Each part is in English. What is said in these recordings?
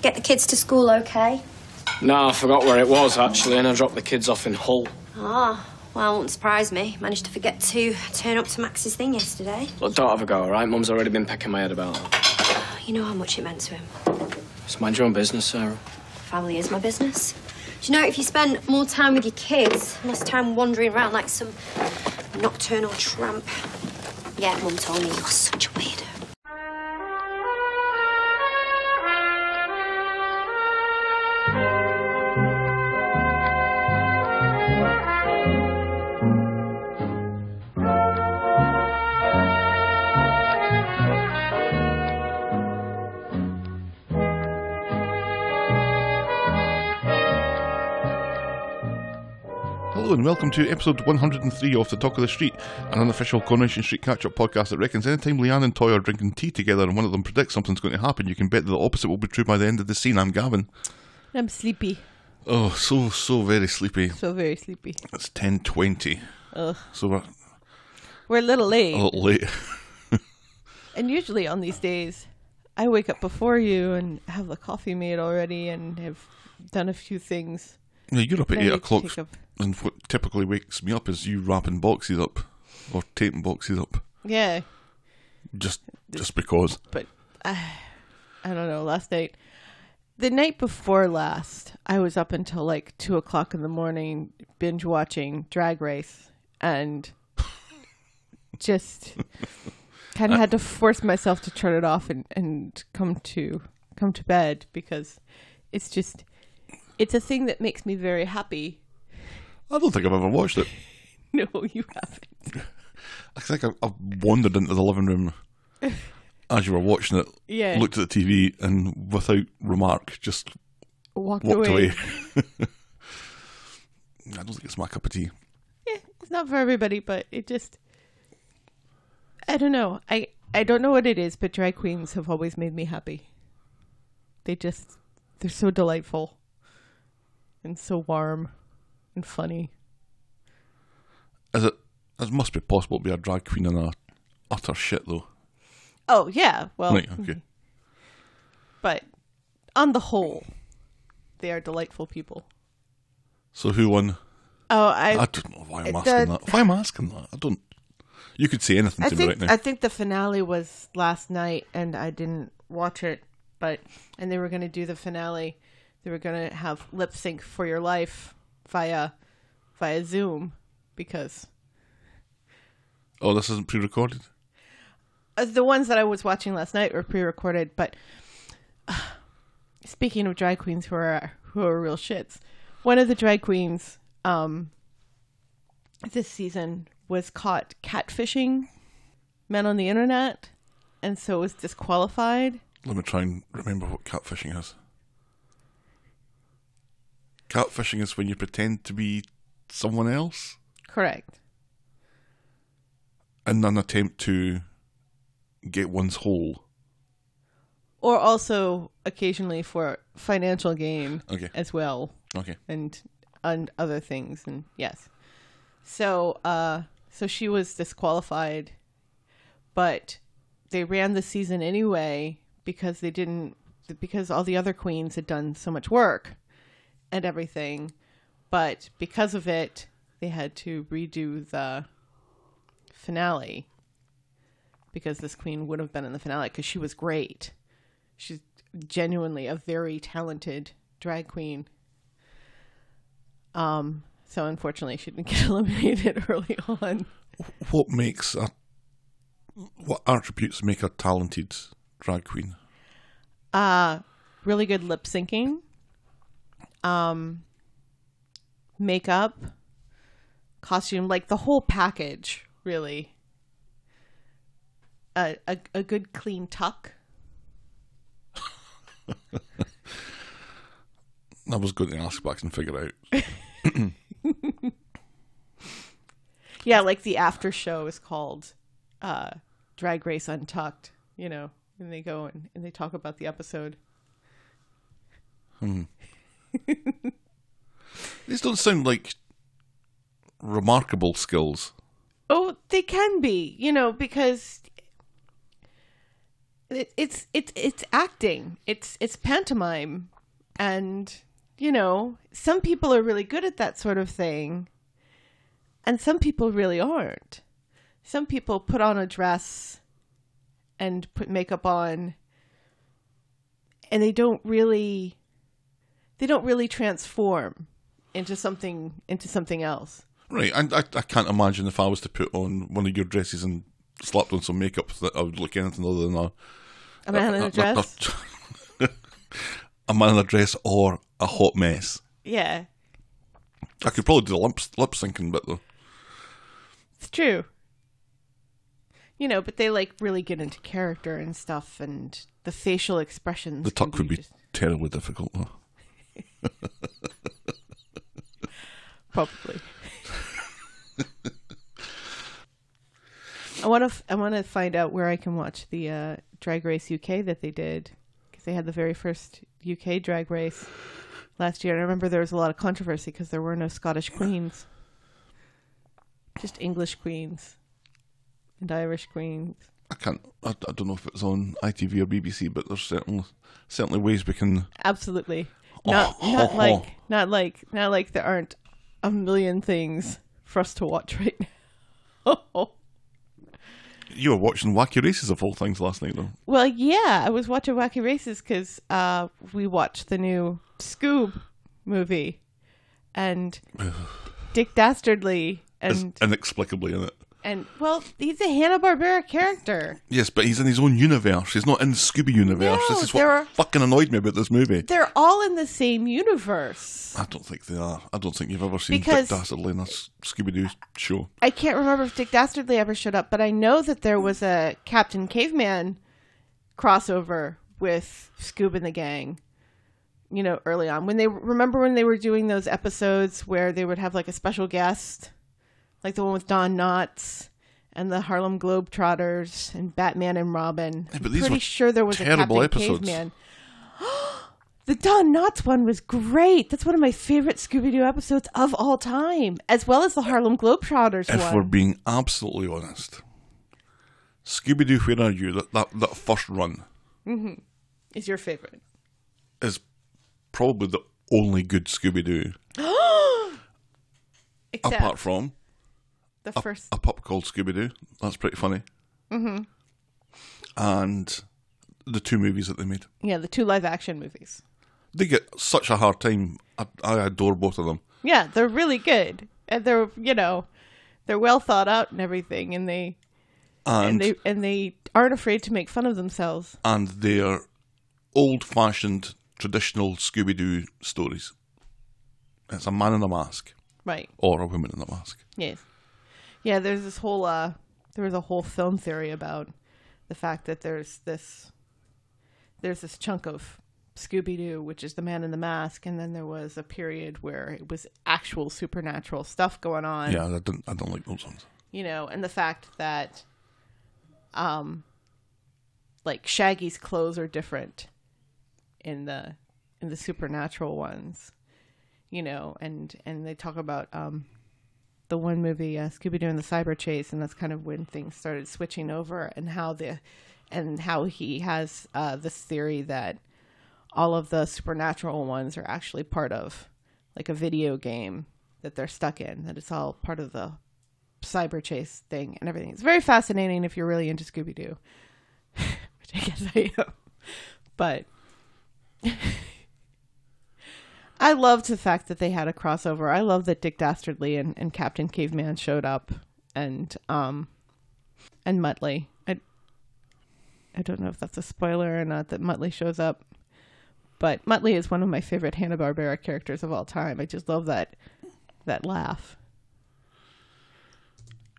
you get the kids to school okay? No, I forgot where it was actually, and I dropped the kids off in Hull. Ah, well, it won't surprise me. Managed to forget to turn up to Max's thing yesterday. Look, don't have a go, all right? Mum's already been pecking my head about. You know how much it meant to him. Just mind your own business, Sarah. Family is my business. Do you know, if you spend more time with your kids, less time wandering around like some nocturnal tramp. Yeah, Mum told me you're such a welcome to episode 103 of The Talk of the Street, an unofficial Coronation Street catch-up podcast that reckons anytime Leanne and Toyah are drinking tea together and one of them predicts something's going to happen, you can bet that the opposite will be true by the end of the scene. I'm Gavin. I'm sleepy. Oh, so, so very sleepy. So very sleepy. It's 10.20, Ugh. so we're We're a little late. a little late. And usually on these days, I wake up before you and have the coffee made already and have done a few things. Yeah, You're up at 8 o'clock, up- and what typically wakes me up is you wrapping boxes up, or taping boxes up, Yeah, just just because. but uh, I don't know. Last night, the night before last, I was up until like two o'clock in the morning binge watching Drag Race and just kind of had to force myself to turn it off and, and come to come to bed because it's just it's a thing that makes me very happy. I don't think I've ever watched it. No, you haven't. I think I, I wandered into the living room as you were watching it, Yeah. looked at the TV, and without remark, just Walked, walked away. away. I don't think it's my cup of tea. Yeah, it's not for everybody, but it just I don't know. I I don't know what it is, but drag queens have always made me happy. They just they're so delightful and so warm and funny. Is it? It must be possible to be a drag queen in a utter shit though. Oh yeah, well, Right, okay. Mhm. but on the whole, they are delightful people. So who won? Oh, I I don't know why I'm the- asking that. Why am I asking that? I don't. You could say anything I to me right now. I think the finale was last night, and I didn't watch it. But and they were going to do the finale. They were going to have lip sync for your life via via Zoom because oh, this isn't pre-recorded. uh, the ones that I was watching last night were pre-recorded. But uh, speaking of drag queens who are who are real shits, one of the drag queens um, this season was caught catfishing men on the internet, and so was disqualified. Let me try and remember what catfishing is. Catfishing is when you pretend to be someone else Correct. in an attempt to get one's whole. Or also occasionally for financial gain Okay. as well. Okay. and and other things and yes so uh so she was disqualified but they ran the season anyway because they didn't because all the other queens had done so much work and everything but because of it they had to redo the finale because this queen would have been in the finale because she was great she's genuinely a very talented drag queen um, so unfortunately, she didn't get eliminated early on. What makes a what attributes make a talented drag queen? Uh, really good lip syncing, um, makeup, costume, like the whole package, really. A, a, a good clean tuck. I was going to ask, but I can figure out. Yeah, like the after show is called uh, Drag Race Untucked, you know, and they go and, and they talk about the episode. These don't sound like remarkable skills. Oh, they can be, you know, because it, it's it's it's acting. It's it's pantomime, and you know some people are really good at that sort of thing, and some people really aren't. Some people put on a dress and put makeup on, and they don't really they don't really transform into something into something else. Right, and I, I can't imagine if I was to put on one of your dresses and slapped on some makeup that I would look anything other than a A man in a dress. a man in a dress or a hot mess. Yeah, I could probably do the lip, lip syncing bit though. it's true. You know, but they like really get into character and stuff, and the facial expressions. The tuck would be just- terribly difficult though. Probably. I want to. F- I want to find out where I can watch the uh, Drag Race UK that they did because they had the very first UK Drag Race last year. And I remember there was a lot of controversy because there were no Scottish queens, just English queens and Irish queens. I can't. I, I don't know if it's on ITV or BBC, but there's certainly certainly ways we can. Absolutely. Not not like not like not like there aren't a million things for us to watch right now. You were watching Wacky Races of all things last night though. well, yeah, I was watching Wacky Races because uh, we watched the new Scoob movie, and Dick Dastardly Is and inexplicably in it. And well, he's a Hanna Barbera character. Yes, but he's in his own universe. He's not in the Scooby universe. No, this is what are- fucking annoyed me about this movie. They're all in the same universe. I don't think they are. I don't think you've ever seen Because- Dick Dastardly in a Scooby Doo show. I can't remember if Dick Dastardly ever showed up, but I know that there was a Captain Caveman crossover with Scoob and the gang. You know, early on when they remember when they were doing those episodes where they would have like a special guest, like the one with Don Knotts and the Harlem Globetrotters and Batman and Robin. but I'm pretty were sure there was a terrible Captain episodes. Caveman. The Don Knotts one was great. That's one of my favorite Scooby Doo episodes of all time, as well as the Harlem Globetrotters If one. we're being absolutely honest, Scooby Doo, Where Are You? That, that that first run mm-hmm. is your favorite. is probably the only good Scooby Doo, Except apart from the a, first. a pup called Scooby Doo. That's pretty funny. Mm-hmm. And the two movies that they made. Yeah, the two live action movies. They get such a hard time. I, I adore both of them. Yeah, they're really good. And they're, you know, they're well thought out and everything and they And and they and they aren't afraid to make fun of themselves. and they're old fashioned traditional Scooby Doo stories. It's a man in a mask Right. or a woman in a mask. Yes. Yeah, there's this whole uh there was a whole film theory about the fact that there's this there's this chunk of Scooby Doo, which is the man in the mask, and then there was a period where it was actual supernatural stuff going on. Yeah, I don't I don't like those ones. you know, and the fact that, um, like Shaggy's clothes are different in the in the supernatural ones, you know, and and they talk about um, the one movie uh, Scooby Doo and the Cyber Chase, and that's kind of when things started switching over, and how the and how he has uh, this theory that all of the supernatural ones are actually part of like a video game that they're stuck in that it's all part of the cyber chase thing and everything. It's very fascinating if you're really into Scooby Doo, which I guess I am. But I loved the fact that they had a crossover. I love that Dick Dastardly and, and Captain Caveman showed up, and um, and Muttley. I I don't know if that's a spoiler or not that Muttley shows up, but Muttley is one of my favorite Hanna Barbera characters of all time. I just love that that laugh.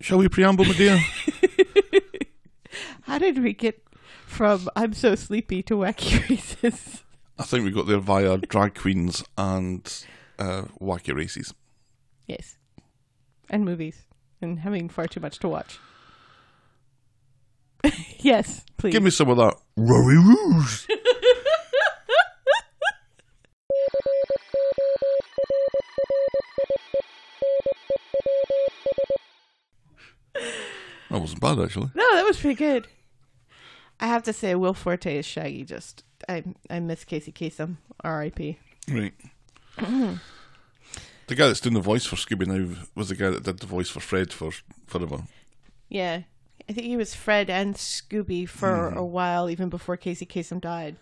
Shall we preamble, my dear? How did we get from I'm so sleepy to wacky races? I think we got there via drag queens and uh, wacky races. yes. And movies. And having far too much to watch. yes, please. Give me some of that Rory Rouge. that wasn't bad, actually. no, that was pretty good. I have to say, Will Forte is Shaggy. Just I I miss Casey Kasem. R.I.P. Right. the guy that's doing the voice for Scooby now was the guy that did the voice for Fred for forever. Yeah, I think he was Fred and Scooby for mm-hmm. a while, even before Casey Kasem died.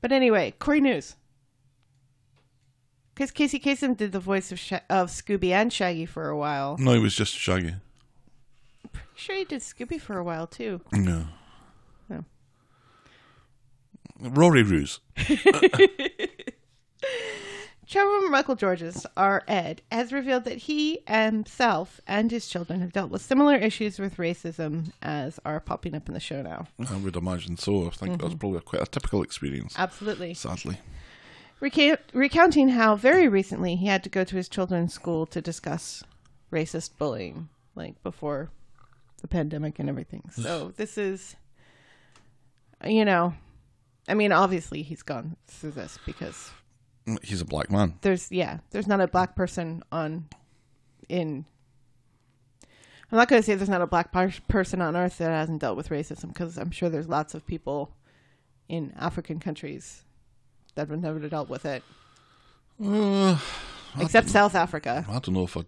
But anyway, Corey News. Because Casey Kasem did the voice of Sha- of Scooby and Shaggy for a while. No, he was just Shaggy. Pretty sure, he did Scooby for a while too. No. Rory Ruse. Trevor Michael Georges, our Ed, has revealed that he himself and his children have dealt with similar issues with racism as are popping up in the show now. I would imagine so. I think that's mm-hmm. probably a, quite a typical experience. Absolutely. Sadly. Recount, recounting how very recently he had to go to his children's school to discuss racist bullying, like before the pandemic and everything. So this is, you know, I mean, obviously he's gone through this because He's a black man. there's yeah, there's not a black person on in. I'm not going to say there's not a black par- person on earth that hasn't dealt with racism because I'm sure there's lots of people in African countries that have never dealt with it, Uh, except South Africa. I don't know if I'd.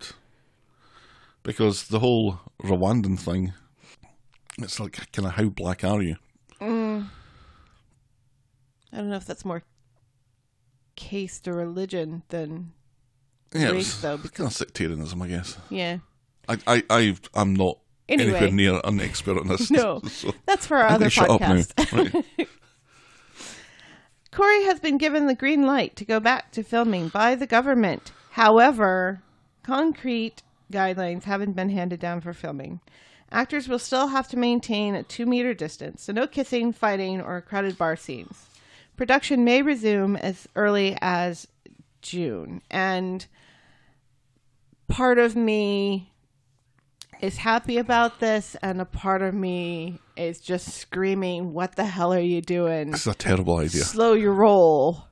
Because the whole Rwandan thing, it's like, kind of, how black are you? I don't know if that's more caste or religion than Yeah, Race, it's though, kind because- of sectarianism, I guess. yeah. I, I, I, I'm not Anyway. anywhere near an expert on this. No, so that's for our I'm other gonna shut up now. podcast. Right. Corey has been given the green light to go back to filming by the government. However, concrete guidelines haven't been handed down for filming. Actors will still have to maintain a two meter distance, so no kissing, fighting, or crowded bar scenes. Production may resume as early as June. And part of me is happy about this, and a part of me is just screaming, What the hell are you doing? This is a terrible idea. slow your roll.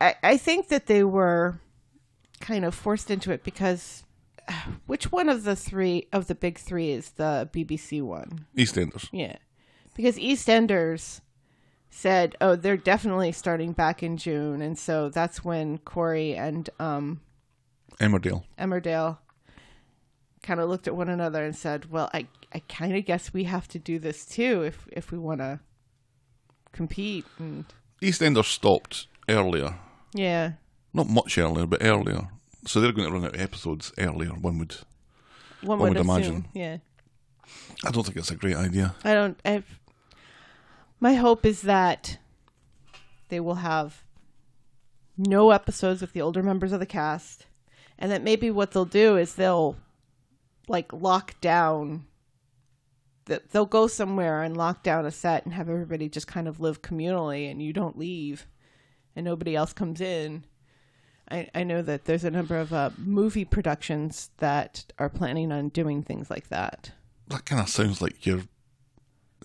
I, I, think that they were kind of forced into it because which one of the three of the big three is the BBC one? EastEnders. Yeah, because EastEnders said, "Oh, they're definitely starting back in June," and so that's when Corey and um, Emmerdale. Emmerdale kind of looked at one another and said, "Well, I I kind of guess we have to do this too if if we want to compete." And EastEnders stopped earlier. yeah, Not much earlier, but earlier. So they're going to run out of episodes earlier, one would. one One would, would assume. imagine. Yeah, I don't think it's a great idea. I don't. i my hope is that they will have no episodes with the older members of the cast, and that maybe what they'll do is they'll like lock down. That they'll go somewhere and lock down a set and have everybody just kind of live communally, and you don't leave, and nobody else comes in. I, I know that there's a number of uh, movie productions that are planning on doing things like that. That kind of sounds like you're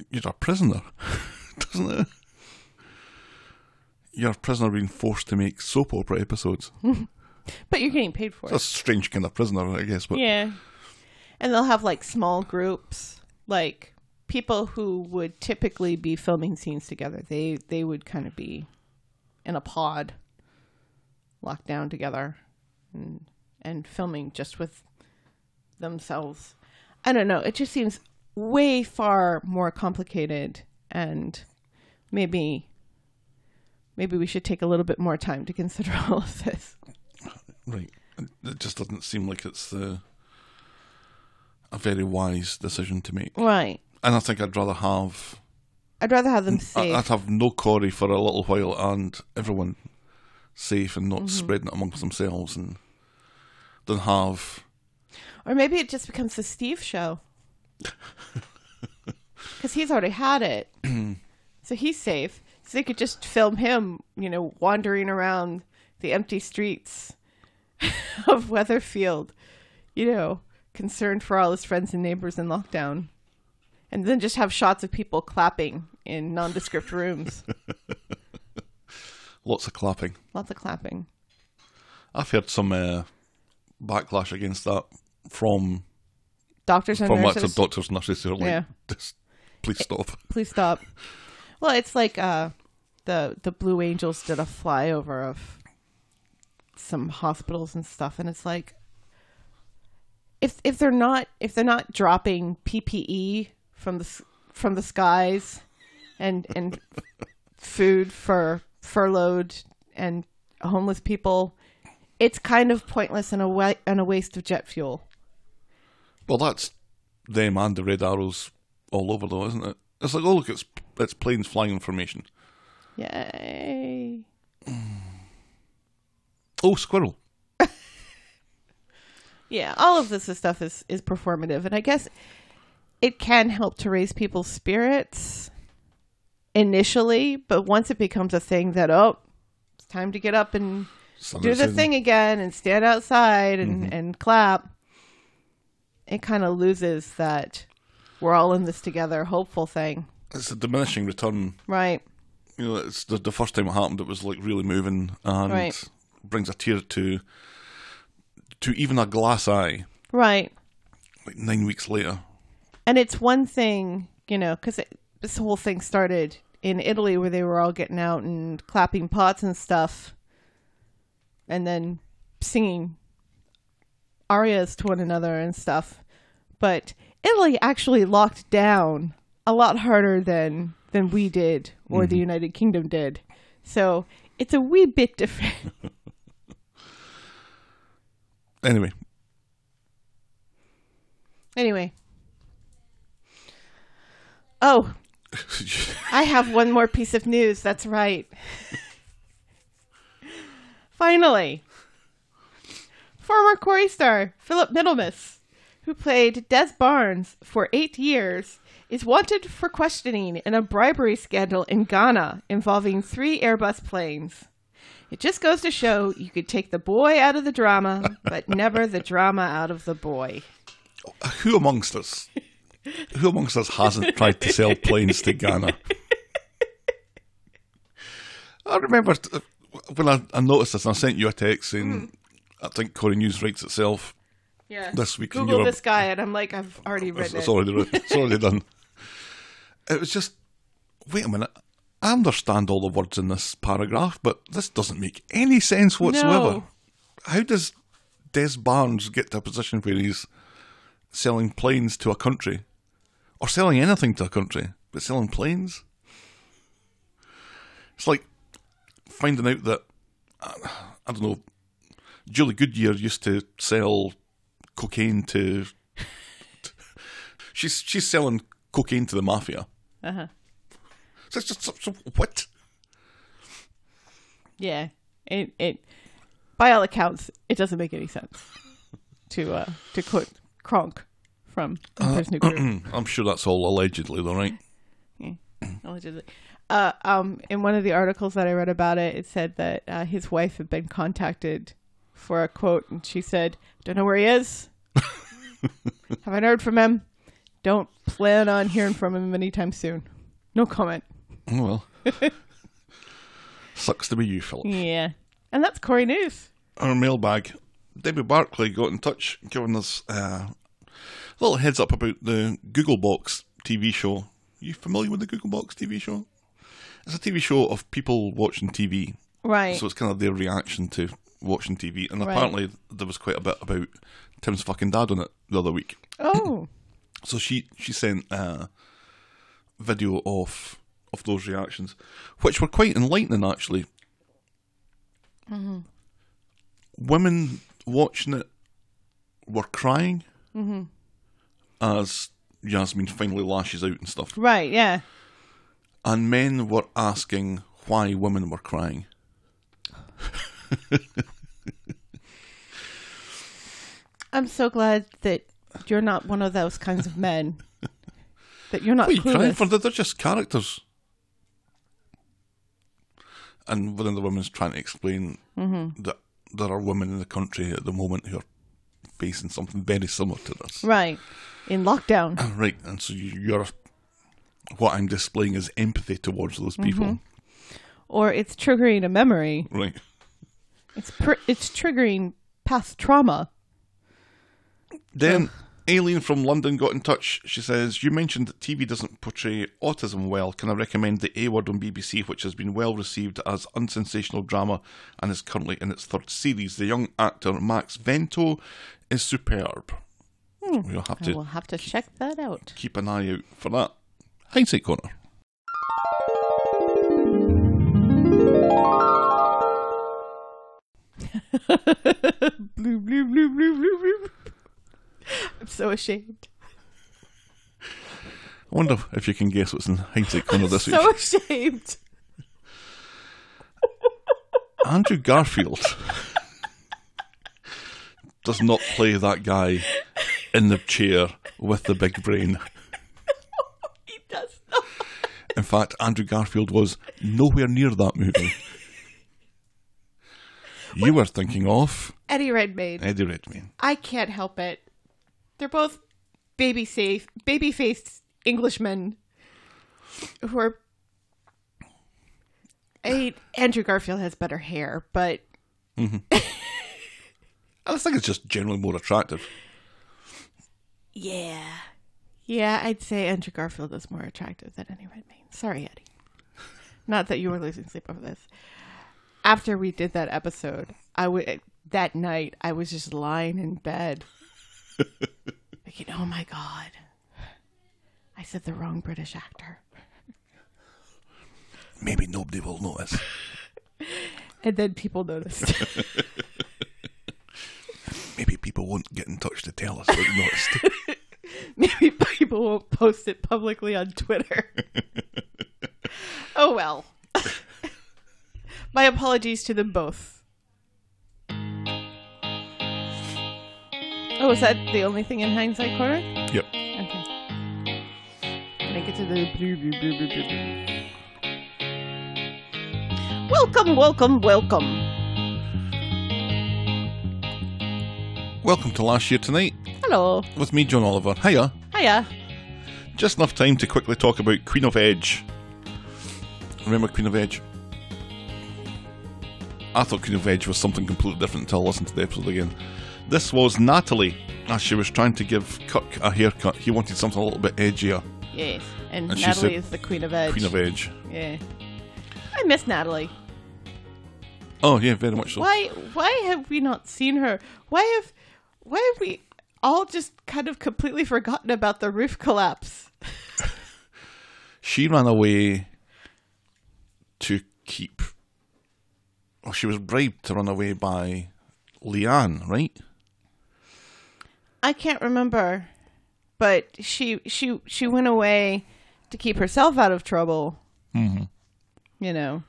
you're a prisoner, doesn't it? You're a prisoner being forced to make soap opera episodes. But you're getting paid for it. That's a strange kind of prisoner, I guess. But Yeah. And they'll have like small groups, like people who would typically be filming scenes together. They they would kind of be in a pod locked down together and and filming just with themselves. I don't know. It just seems way far more complicated and maybe maybe we should take a little bit more time to consider all of this. right, it just doesn't seem like it's uh, a very wise decision to make. Right. And I think I'd rather have I'd rather have them safe. I'd have no Corey for a little while and everyone safe and Mm-hmm. not spreading it amongst themselves and than have Or maybe it just becomes the Steve show. Because he's already had it. so he's safe. So they could just film him, you know, wandering around the empty streets of Weatherfield, you know, concerned for all his friends and neighbors in lockdown. And then just have shots of people clapping in nondescript rooms. lots of clapping. Lots of clapping. I've heard some uh, backlash against that from Doctors and from lots nurses. of doctors and nurses who are like Yeah. just Please stop. Please stop. Well, it's like uh, the the Blue Angels did a flyover of some hospitals and stuff, and it's like if if they're not if they're not dropping PPE from the from the skies and and food for furloughed and homeless people, it's kind of pointless and a wa- and a waste of jet fuel. Well, that's them and the red arrows all over, though, isn't it? It's like, oh look, it's it's planes flying information. Yay! Oh, squirrel. Yeah, all of this stuff is is performative, and I guess it can help to raise people's spirits initially, but once it becomes a thing that oh, it's time to get up and do the in. thing again and stand outside and mm-hmm. and clap, it kind of loses that we're all in this together hopeful thing, It's a diminishing return. right? You know, it's the, the first time it happened. It was like really moving and Right. brings a tear to to even a glass eye. Right. Like nine weeks later. And it's one thing, you know, because this whole thing started in Italy where they were all getting out and clapping pots and stuff and then singing arias to one another and stuff. But Italy actually locked down a lot harder than than we did or the mm-hmm. United Kingdom did. So it's a wee bit different. Anyway, anyway. Oh, I have one more piece of news. That's right. Finally, former Corey star Philip Middlemas, who played Des Barnes for eight years, is wanted for questioning in a bribery scandal in Ghana involving three Airbus planes. It just goes to show you could take the boy out of the drama, but never the drama out of the boy. who amongst us, who amongst us hasn't tried to sell planes to Ghana? I remember uh, when I, I noticed this, and I sent you a text saying, hmm. "I think Corey News writes itself." Yeah. This week in Google Europe. this guy, and I'm like, I've already It's, written it's it. already. It's already done. It was just, wait a minute. I understand all the words in this paragraph, but this doesn't make any sense whatsoever. No. How does Des Barnes get to a position where he's selling planes to a country, or selling anything to a country, but selling planes? It's like finding out that uh, I don't know. Julie Goodyear used to sell cocaine to She's she's selling cocaine to the mafia. Uh-huh. So it's just so, so- what? Yeah. It it by all accounts, it doesn't make any sense. to uh to quote Kronk from Emperor's New Groove. I'm sure that's all allegedly, though, right? allegedly. Uh, um, in one of the articles that I read about it, it said that uh, his wife had been contacted for a quote, and she said, "Don't know where he is. Haven't heard from him. Don't plan on hearing from him anytime soon. No comment." Oh well. Sucks to be you, Philip. Yeah, and that's Corey News. Our mailbag. Debbie Barclay got in touch, giving us uh, a little heads up about the Gogglebox TV show. you familiar with the Gogglebox TV show? It's a TV show of people watching TV. Right. So it's kind of their reaction to watching TV. And Right. apparently there was quite a bit about Tim's fucking dad on it the other week. oh, So she she sent a video of of those reactions, which were quite enlightening actually. Mm-hmm. Women watching it were crying mm-hmm. as Yasmin finally lashes out and stuff, right. Yeah. and men were asking why women were crying. I'm so glad that you're not one of those kinds of men. that you're not What are you crying for? They're just characters. And one of the women's trying to explain mm-hmm. that there are women in the country at the moment who are facing something very similar to this. Right. In lockdown. Right, and so you- you're what I'm displaying is empathy towards those people. Mm-hmm. or it's triggering a memory. Right. It's pr- it's triggering past trauma. Then Aileen from London got in touch. She says, You mentioned that TV doesn't portray autism well. Can I recommend The A Word on BBC, which has been well received as unsensational drama and is currently in its third series? The young actor Max Vento is superb. Hmm. We'll have I to will have to check that out. keep an eye out for that. Hindsight Corner. So ashamed. I wonder if you can guess what's in Hindsight Corner this week. So ashamed. Andrew Garfield does not play that guy in the chair with the big brain. He does not. In fact, Andrew Garfield was nowhere near that movie. You were thinking of Eddie Redmayne. Eddie Redmayne. I can't help it. They're both baby safe, baby faced Englishmen who are. I, Andrew Garfield has better hair, but mm-hmm. I just think it's just generally more attractive. yeah. Yeah, I'd say Andrew Garfield is more attractive than Eddie Redmayne. Sorry, Eddie. Not that you were losing sleep over this. After we did that episode, I would that night I was just lying in bed, thinking, "Oh my god, I said the wrong British actor." Maybe nobody will notice. And then people noticed. Maybe people won't get in touch to tell us they noticed. Maybe people won't post it publicly on Twitter. oh well. My apologies to them both. Oh, is that the only thing in hindsight corner? yep. Okay. Can I get to the blue, blue, blue, blue, blue, blue? Welcome, welcome, welcome. Welcome to last year tonight Hello. with me, John Oliver. Hiya. Hiya. Just enough time to quickly talk about Queen of Edge. Remember Queen of Edge? I thought Queen of Edge was something completely different until I listened to the episode again. This was Natalie, as she was trying to give Kirk a haircut. He wanted something a little bit edgier. Yes. And, And Natalie is the queen of edge. Queen of Edge. Yeah. I miss Natalie. Oh, yeah, very much so. Why why have we not seen her? Why have why have we all just kind of completely forgotten about the roof collapse? She ran away to keep. Oh, she was bribed to run away by Leanne, right? I can't remember. But she she she went away to keep herself out of trouble. Mm-hmm. You know.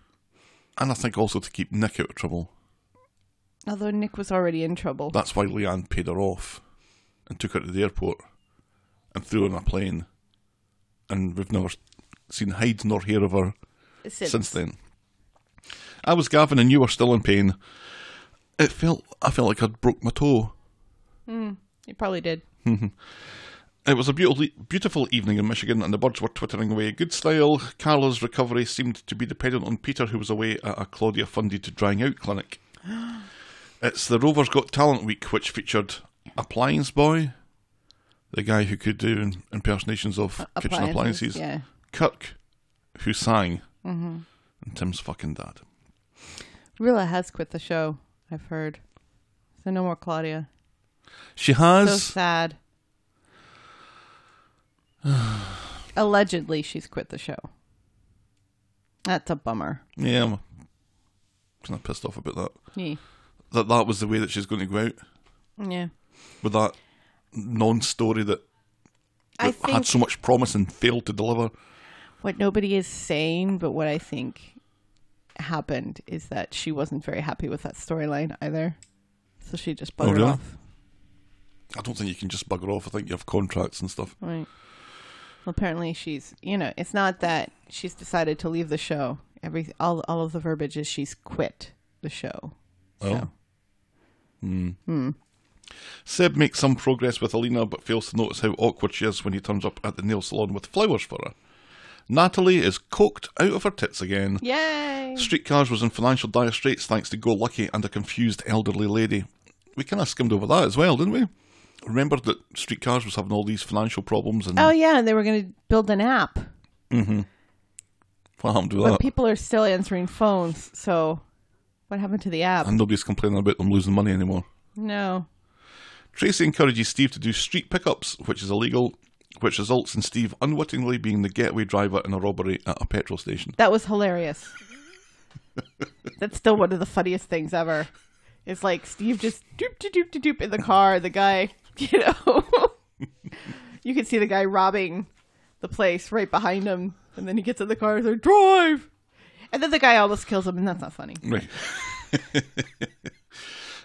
And I think also to keep Nick out of trouble. Although Nick was already in trouble. That's why Leanne paid her off and took her to the airport and threw her on a plane. And we've never seen hide nor hair of her Since- since then. I was Gavin and you were still in pain. It felt I felt like I'd broke my toe. You probably did. It was a beautiful, beautiful evening in Michigan, and the birds were twittering away. Good style. Carla's recovery seemed to be dependent on Peter, who was away at a Claudia funded drying out clinic. it's the Rovers Got Talent Week, which featured Appliance Boy, the guy who could do impersonations of kitchen appliances, Yeah. Kirk, who sang, mm-hmm. and Tim's fucking dad. Rula has quit the show, I've heard. So no more Claudia. She has. So sad. Allegedly, she's quit the show. That's a bummer. yeah, I'm kind of pissed off about that. Yeah. That that was the way that she's going to go out Yeah. with that non-story that I that think had so much promise and failed to deliver. what nobody is saying, but what I think happened is that she wasn't very happy with that storyline either. So she just Oh, buggered really? off. I don't think you can just bugger off. I think you have contracts and stuff. Right. Well, apparently she's, you know, it's not that she's decided to leave the show. Every all all of the verbiage is she's quit the show. Oh. So hmm. Hmm. Seb makes some progress with Alina, but fails to notice how awkward she is when he turns up at the nail salon with flowers for her. Natalie is coked out of her tits again. Yay! Streetcars was in financial dire straits thanks to Go Lucky and a confused elderly lady. We kind of skimmed over that as well, didn't we? Remembered that Streetcars was having all these financial problems and Oh yeah, and they were going to build an app, mm-hmm. what happened to but that? people are still answering phones. So, what happened to the app? and nobody's complaining about them losing money anymore. no. Tracy encourages Steve to do street pickups, which is illegal, which results in Steve unwittingly being the getaway driver in a robbery at a petrol station. That was hilarious. That's still one of the funniest things ever. It's like Steve just doop doop doop doop in the car. The guy, you know, you can see the guy robbing the place right behind him, and then he gets in the car and like drive, and then the guy almost kills him, and that's not funny. Right.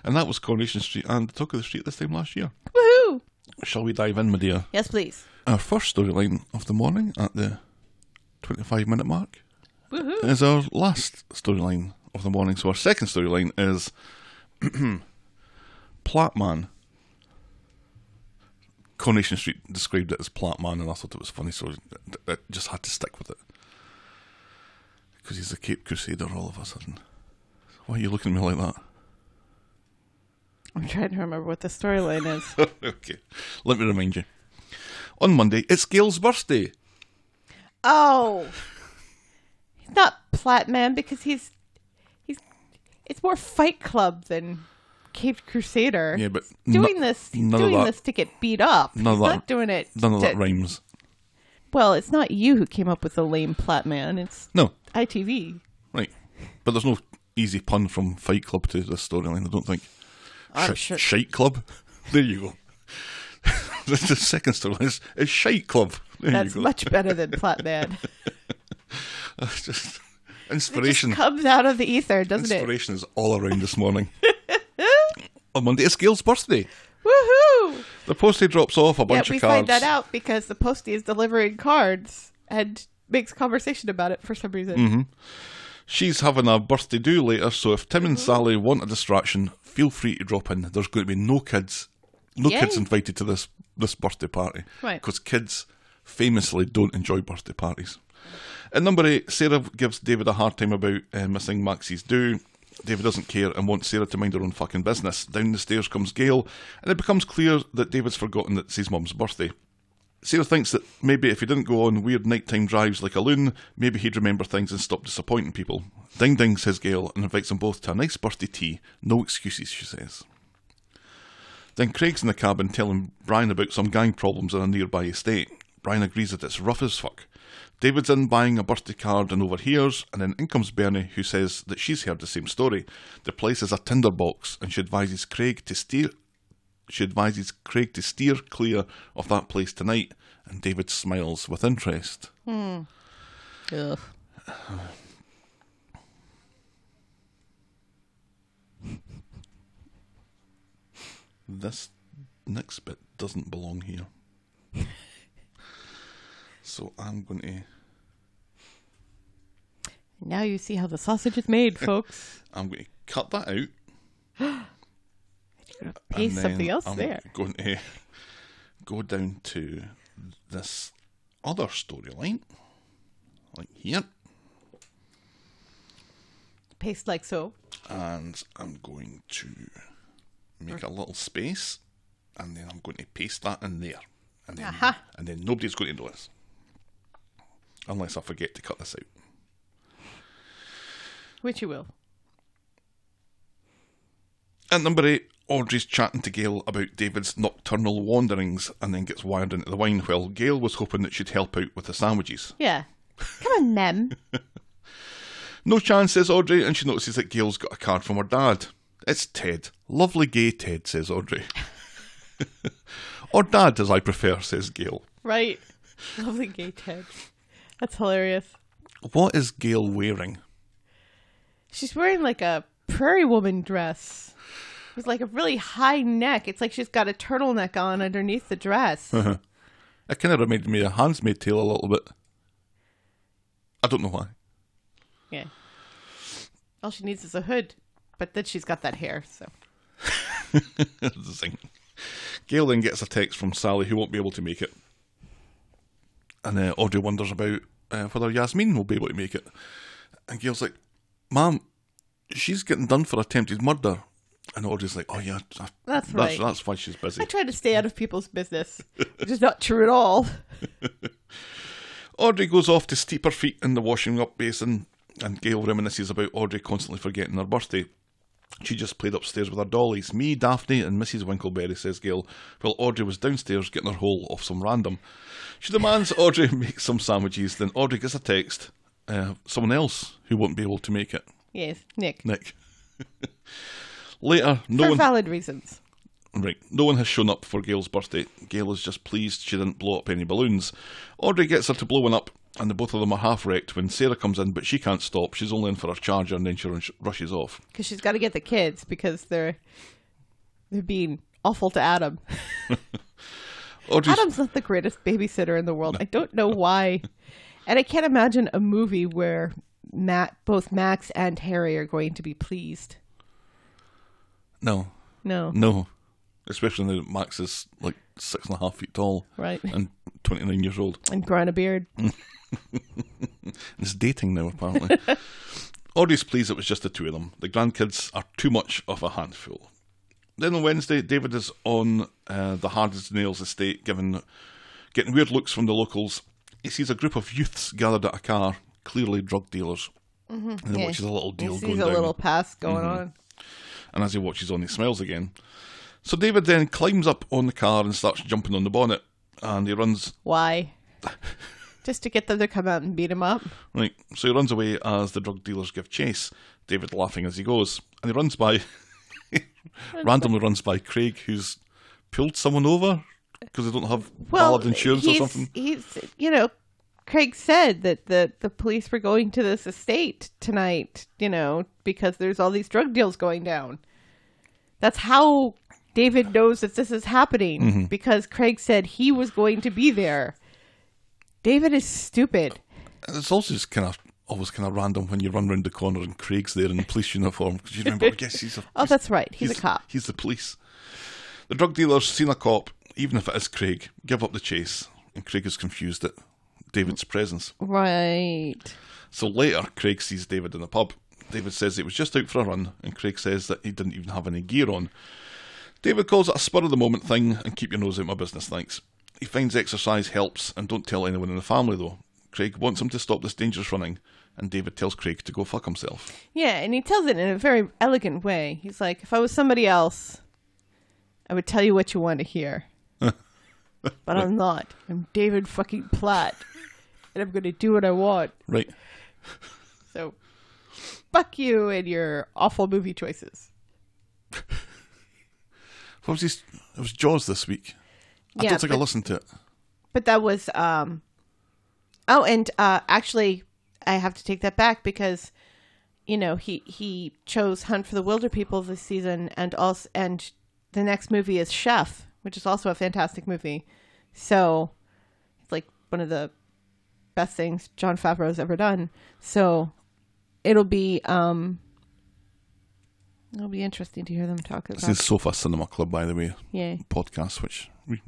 and that was Coronation Street and the Talk of the Street this time last year. Woohoo! Shall we dive in, my dear? Yes, please. Our first storyline of the morning at the 25 minute mark Woohoo! is our last storyline of the morning. So our second storyline is Platman. Coronation Street described it as Platman, and I thought it was funny, so I just had to stick with it. Because he's a Cape Crusader all of a sudden. Why are you looking at me like that? I'm trying to remember what the storyline is. okay, let me remind you. On Monday, it's Gail's birthday. Oh, he's not Platman because he's he's it's more Fight Club than Caped Crusader. Yeah, but He's doing this. He's doing that- this to get beat up. none of he's that- not doing it. None of that rhymes. Well, it's not you who came up with the lame plot, man. It's No, ITV. right. But there's no easy pun from Fight Club to this storyline, I don't think. I'm Sh- sure- Shite Club. There you go. the, the second storyline is, is Shite Club. There That's you go. much better than Platman. That's just it just inspiration. comes out of the ether, doesn't it? Inspiration is all around this morning. On Monday, is Gail's birthday. Woohoo! The postie drops off a bunch we of cards. we find that out because the postie is delivering cards and makes conversation about it for some reason. Mm-hmm. She's having a birthday do later, so if Tim Mm-hmm. and Sally want a distraction, feel free to drop in. There's going to be no kids, no Yay. kids invited to this this birthday party, Right. Because kids famously don't enjoy birthday parties. At number eight, Sarah gives David a hard time about uh, missing Maxie's do. David doesn't care and wants Sarah to mind her own fucking business. Down the stairs comes Gail, and it becomes clear that David's forgotten that it's his mum's birthday. Sarah thinks that maybe if he didn't go on weird nighttime drives like a loon, maybe he'd remember things and stop disappointing people. Ding ding, says Gail, and invites them both to a nice birthday tea. No excuses, she says. Then Craig's in the cabin telling Brian about some gang problems in a nearby estate. Brian agrees that it's rough as fuck. David's in buying a birthday card and overhears, and then in comes Bernie, who says that she's heard the same story. The place is a tinderbox, and she advises Craig to steer. She advises Craig to steer clear of that place tonight, and David smiles with interest. Hmm. Ugh. This next bit doesn't belong here. So I'm going to Now you see how the sausage is made, folks. I'm going to cut that out. Paste something else I'm there. going to eh, go down to this other storyline, like here, Paste like so. and I'm going to make a little space, and then I'm going to paste that in there, and then Aha. and then nobody's going to notice, unless I forget to cut this out. Which you will. At number eight, Audrey's chatting to Gail about David's nocturnal wanderings and then gets wired into the wine while Gail was hoping that she'd help out with the sandwiches. Yeah. Come on, Mem. No chance, says Audrey, and she notices that Gail's got a card from her dad. It's Ted. Lovely gay Ted, says Audrey. or dad, as I prefer, says Gail. right. Lovely gay Ted. That's hilarious. What is Gail wearing? She's wearing like a prairie woman dress. With like a really high neck. It's like she's got a turtleneck on underneath the dress. Uh-huh. It kind of reminded me of Handsmaid Tale a little bit. I don't know why. yeah. All she needs is a hood. But then she's got that hair, so. Zing. Gail then gets a text from Sally who won't be able to make it. And uh, Audrey wonders about uh, whether Yasmin will be able to make it. And Gail's like, Mom, she's getting done for attempted murder. And Audrey's like, "Oh yeah, I- That's that's right. that's why she's busy." I try to stay out of people's business, which is not true at all. Audrey goes off to steep her feet in the washing up basin, and Gail reminisces about Audrey constantly forgetting her birthday. She just played upstairs with her dollies. Me, Daphne, and Mrs. Winkleberry, says Gail, while Audrey was downstairs getting her hole off some random. She demands Audrey make some sandwiches, then Audrey gets a text. Uh, someone else who won't be able to make it. Yes, Nick. Nick. Later, no for one valid reasons. Right. No one has shown up for Gail's birthday. Gail is just pleased she didn't blow up any balloons. Audrey gets her to blow one up, and the both of them are half wrecked when Sarah comes in, but she can't stop. She's only in for her charger, and then she rush- rushes off. Because she's got to get the kids because they're they're being awful to Adam. Audrey's, Adam's not the greatest babysitter in the world. I don't know why. And I can't imagine a movie where Matt, both Max and Harry are going to be pleased. no, No. no. Especially now that Max is like six and a half feet tall Right. and 29 years old. And growing a beard. Is dating now, apparently. Audrey's pleased it was just the two of them. The grandkids are too much of a handful. Then on Wednesday, David is on uh, the Hardest Nails estate, giving, getting weird looks from the locals. He sees a group of youths gathered at a car, clearly drug dealers. And he Yeah. watches a little deal he going sees a down. little pass going on. And as he watches on, he smiles again. So David then climbs up on the car and starts jumping on the bonnet. And he runs Why? Just to get them to come out and beat him up. Right, so he runs away as the drug dealers give chase, David laughing as he goes. And he runs by, randomly runs by Craig, who's pulled someone over because they don't have valid insurance or something. He's, you know, Craig said that the, the police were going to this estate tonight, you know, because there's all these drug deals going down. That's how David knows that this is happening Mm-hmm. because Craig said he was going to be there. David is stupid. It's also just kind of always kind of random when you run round the corner and Craig's there in police uniform because you remember, yes, he's a, Oh, that's right. He's, a cop. He's the police. The drug dealers seen a cop, even if it is Craig, give up the chase, and Craig is confused at David's presence. Right. So later, Craig sees David in the pub. David says he was just out for a run, and Craig says that he didn't even have any gear on. David calls it a spur of the moment thing and keep your nose out my business, thanks. He finds exercise helps and don't tell anyone in the family though. Craig wants him to stop this dangerous running, and David tells Craig to go fuck himself. Yeah, and he tells it in a very elegant way. He's like, if I was somebody else, I would tell you what you want to hear. but I'm not. I'm David fucking Platt. And I'm going to do what I want. Right. So, fuck you and your awful movie choices. What was his? It was Jaws this week. I Yeah, don't think I but- listened to it. But that was, um, oh, and uh, actually, I have to take that back because, you know, he he chose Hunt for the Wilderpeople this season, and also, and the next movie is Chef, which is also a fantastic movie. So, it's like one of the best things Jon Favreau's ever done. So, it'll be um, it'll be interesting to hear them talk This about. is Sofa Cinema Club, by the way, Yeah, podcast, which we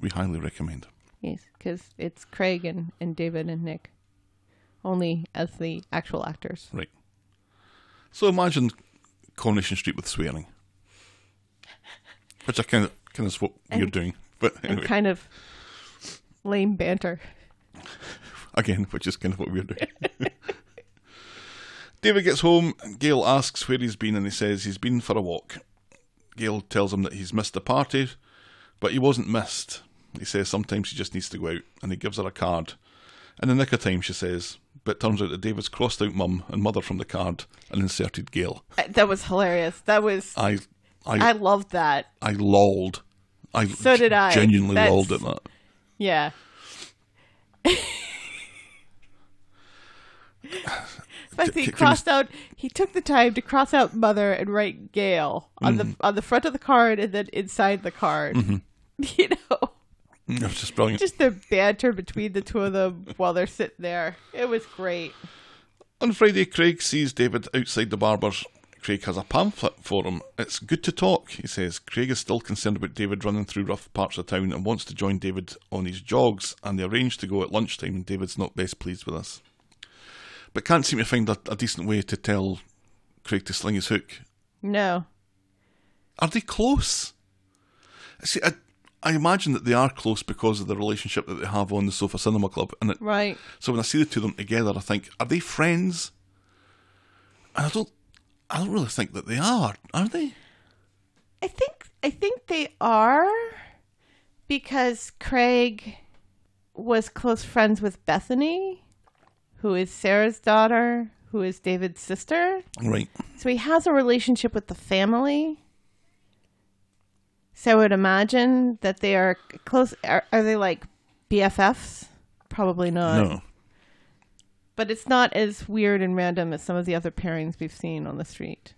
we highly recommend. yes, because it's Craig and and David and Nick, only as the actual actors. Right. So imagine Coronation Street with swearing, which I kind of kind of what you're doing. But and anyway, kind of lame banter. again, which is kind of what we're doing. David gets home. and Gail asks where he's been, and he says he's been for a walk. Gail tells him that he's missed the party, but he wasn't missed. He says sometimes he just needs to go out, and he gives her a card. In the nick of time, she says, but it turns out that David's crossed out mum and mother from the card and inserted Gail. Uh, That was hilarious. That was I, I, I loved that. I lolled. I So did I. Genuinely That's- lolled at that. Yeah. Fact, he crossed out. He took the time to cross out mother and write Gail on Mm-hmm. the on the front of the card and then inside the card. You know, Mm. It was just brilliant. just the banter between the two of them while they're sitting there. It was great. On Friday, Craig sees David outside the barber's. Craig has a pamphlet for him. It's good to talk, he says. Craig is still concerned about David running through rough parts of town and wants to join David on his jogs, and they arrange to go at lunchtime, and David's not best pleased with this. But can't seem to find a, a decent way to tell Craig to sling his hook. No. Are they close? See, I, I imagine that they are close because of the relationship that they have on the Sofa Cinema Club, and it, Right. so when I see the two of them together, I think, are they friends? And I don't, I don't really think that they are. Are they? I think I think they are because Craig was close friends with Bethany, who is Sarah's daughter, who is David's sister. Right. So he has a relationship with the family. So I would imagine that they are close. Are, are they like BFFs? Probably not. no. But it's not as weird and random as some of the other pairings we've seen on the street.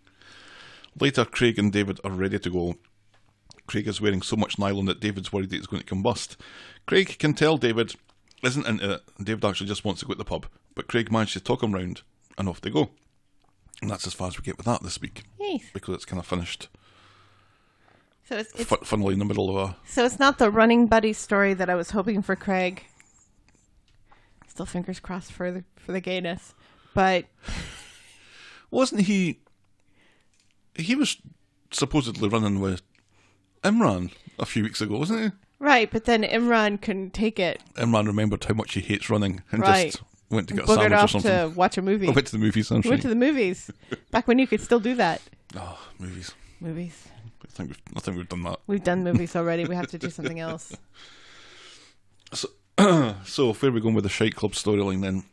Later, Craig and David are ready to go. Craig is wearing so much nylon that David's worried that it's going to combust. Craig can tell David isn't into it, David actually just wants to go to the pub. But Craig manages to talk him round, and off they go. And that's as far as we get with that this week, Yes. because it's kind of finished, So it's, it's fu- funnily in the middle of a. So it's not the running buddy story that I was hoping for Craig. Still fingers crossed for the for the gayness. But Wasn't he? He was supposedly running with Imran a few weeks ago, wasn't he? right, but then Imran couldn't take it. Imran remembered how much he hates running and Right. just went to get a sandwich or off something. to watch a movie. I went to the movies. I'm Went to the movies. Back when you could still do that. Oh, movies. Movies. I think we've, I think we've done that. We've done movies already. We have to do something else. So, so where are we going with the Shite Club storyline then?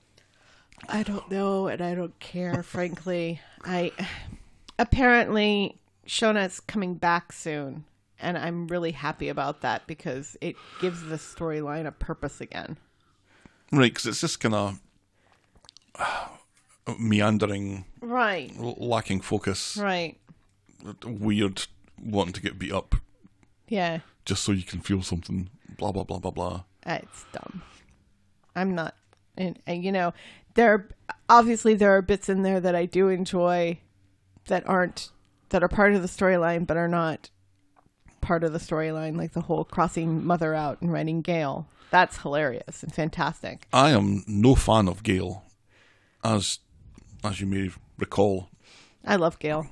I don't know, and I don't care, frankly. I apparently Shona's coming back soon, and I'm really happy about that because it gives the storyline a purpose again. Right, because it's just kind of meandering, Right. lacking focus, Right. weird, wanting to get beat up Yeah. just so you can feel something. Blah blah blah blah blah. It's dumb. I'm not, and, and you know, there are, obviously there are bits in there that I do enjoy that aren't that are part of the storyline but are not part of the storyline, like the whole crossing mother out and writing Gail. That's hilarious and fantastic. I am no fan of Gail, as as you may recall. I love Gail.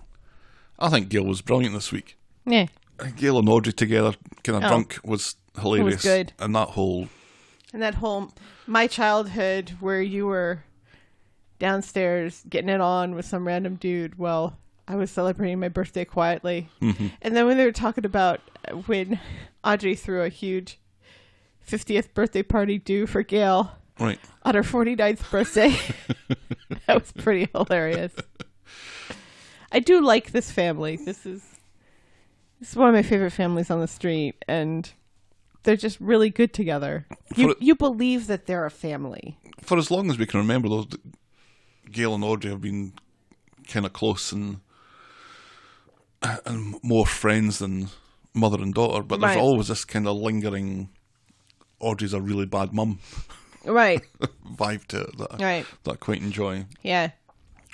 I think Gail was brilliant this week. Yeah. Gail and Audrey together, kind of Oh. drunk, was hilarious. It was good. And that whole And that whole my childhood where you were downstairs getting it on with some random dude. Well, I was celebrating my birthday quietly. Mm-hmm. And then when they were talking about when Audrey threw a huge 50th birthday party due for Gail right. on her 49th birthday, that was pretty hilarious. I do like this family. This is this is one of my favorite families on the street and they're just really good together. You For- you believe that they're a family. For as long as we can remember, those Gail and Audrey have been kind of close and and more friends than mother and daughter. But there's Right. always this kind of lingering. Audrey's a really bad mum Right. vibe to it that I, Right. that I quite enjoy. Yeah.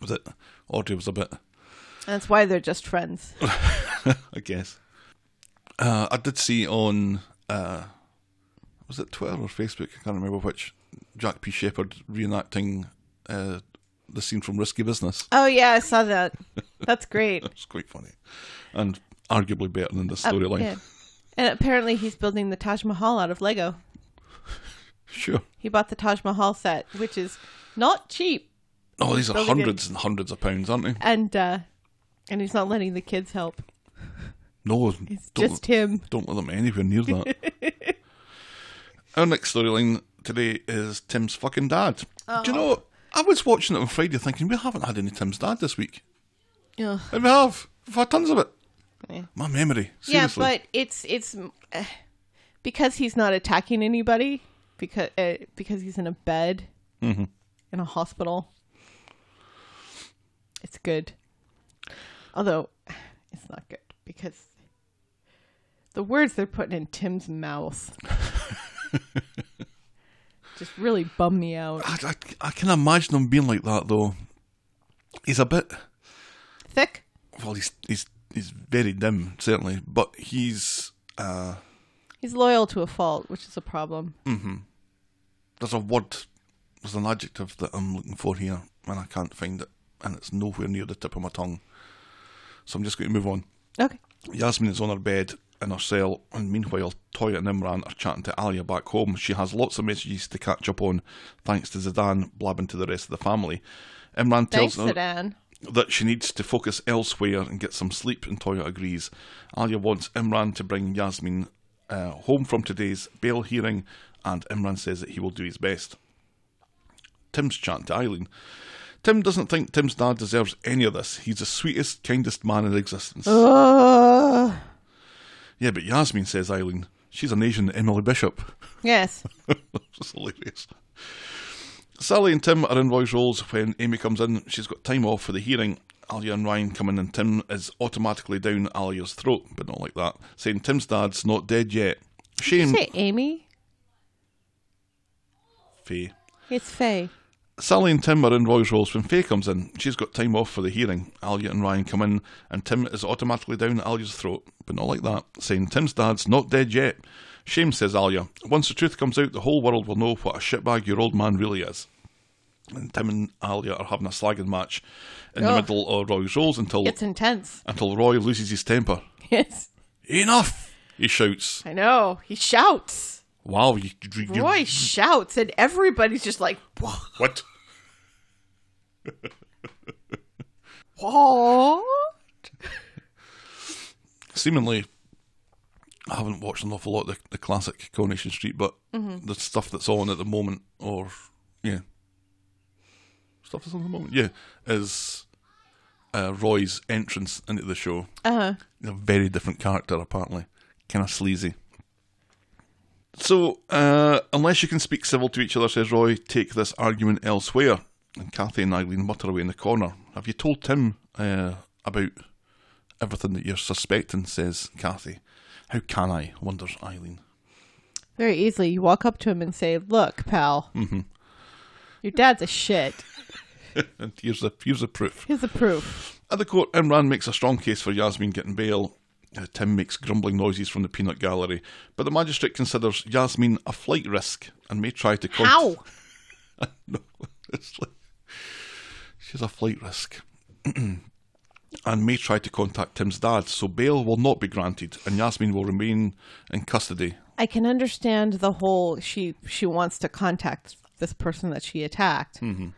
Was it Audrey was a bit That's why they're just friends. I guess. Uh, I did see on uh, was it Twitter or Facebook? I can't remember which. Jack P. Shepherd reenacting uh, the scene from Risky Business. Oh yeah, I saw that. That's great. It's quite funny, and arguably better than the Uh, storyline. yeah. And apparently he's building the Taj Mahal out of Lego. Sure. He bought the Taj Mahal set, which is not cheap. Oh, these are it. hundreds and hundreds of pounds, aren't they? And uh and he's not letting the kids help. No, It's just him. don't let them anywhere near that. Our next storyline today is Tim's fucking dad. Do you know? I was watching it on Friday, thinking we haven't had any Tim's dad this week. Ugh. And we have. We've had tons of it. Yeah. My memory. Yeah, but it's it's uh, because he's not attacking anybody because uh, because he's in a bed Mm-hmm. in a hospital. It's good, although it's not good because the words they're putting in Tim's mouth just really bum me out. I, I, I can imagine him being like that though. He's a bit Thick. well. He's he's he's very dim certainly, but he's uh, He's loyal to a fault, which is a problem. Mm-hmm. there's a word, there's an adjective that I'm looking for here, and I can't find it, and it's nowhere near the tip of my tongue. So I'm just going to move on. Okay. Yasmin is on her bed in her cell, and meanwhile, Toyah and Imran are chatting to Alya back home. She has lots of messages to catch up on, thanks to Zeedan blabbing to the rest of the family. Imran tells Thanks, her Zeedan. that she needs to focus elsewhere and get some sleep, and Toyah agrees. Alya wants Imran to bring Yasmin uh, home from today's bail hearing, and Imran says that he will do his best. Tim's chatting to Eileen. Tim doesn't think Tim's dad deserves any of this. He's the sweetest, kindest man in existence. Ugh. Yeah, but Yasmin, says Eileen. She's an Asian Emily Bishop. yes. That's hilarious. Sally and Tim are in Roy's Rolls when Amy comes in. She's got time off for the hearing. Alya and Ryan come in, and Tim is automatically down Alya's throat, but not like that, saying Tim's dad's not dead yet. Shame, Say Amy. Faye. It's Faye. Sally and Tim are in Roy's Rolls when Faye comes in. She's got time off for the hearing. Alya and Ryan come in, and Tim is automatically down Alya's throat, but not like that, saying Tim's dad's not dead yet. Shame, says Alya. Once the truth comes out, the whole world will know what a shitbag your old man really is. And Tim and Alya are having a slagging match in the middle of Roy's Rolls until It's intense. until Roy loses his temper. Yes. Enough! He shouts. I know. He shouts. Wow, you, you, you- Roy shouts, and everybody's just like, "Wha- what? what? seemingly I haven't watched an awful lot of the, the classic Coronation Street, but the stuff that's on at the moment, or yeah, stuff that's on at the moment, yeah, is uh, Roy's entrance into the show. Uh huh. A very different character, apparently, kind of sleazy. So, uh, unless you can speak civil to each other, says Roy, take this argument elsewhere. And Kathy and Eileen mutter away in the corner. Have you told Tim uh, about everything that you're suspecting? Says Kathy. How can I? wonders Eileen. Very easily. You walk up to him and say, "Look, pal, your dad's a shit. And here's the here's the proof. Here's the proof." At the court, Imran makes a strong case for Yasmin getting bail. Uh, Tim makes grumbling noises from the peanut gallery, but the magistrate considers Yasmin a flight risk and may try to contact. How? no, it's like she's a flight risk. and may try to contact Tim's dad, so bail will not be granted, and Yasmin will remain in custody. I can understand the whole she she wants to contact this person that she attacked. Mm-hmm.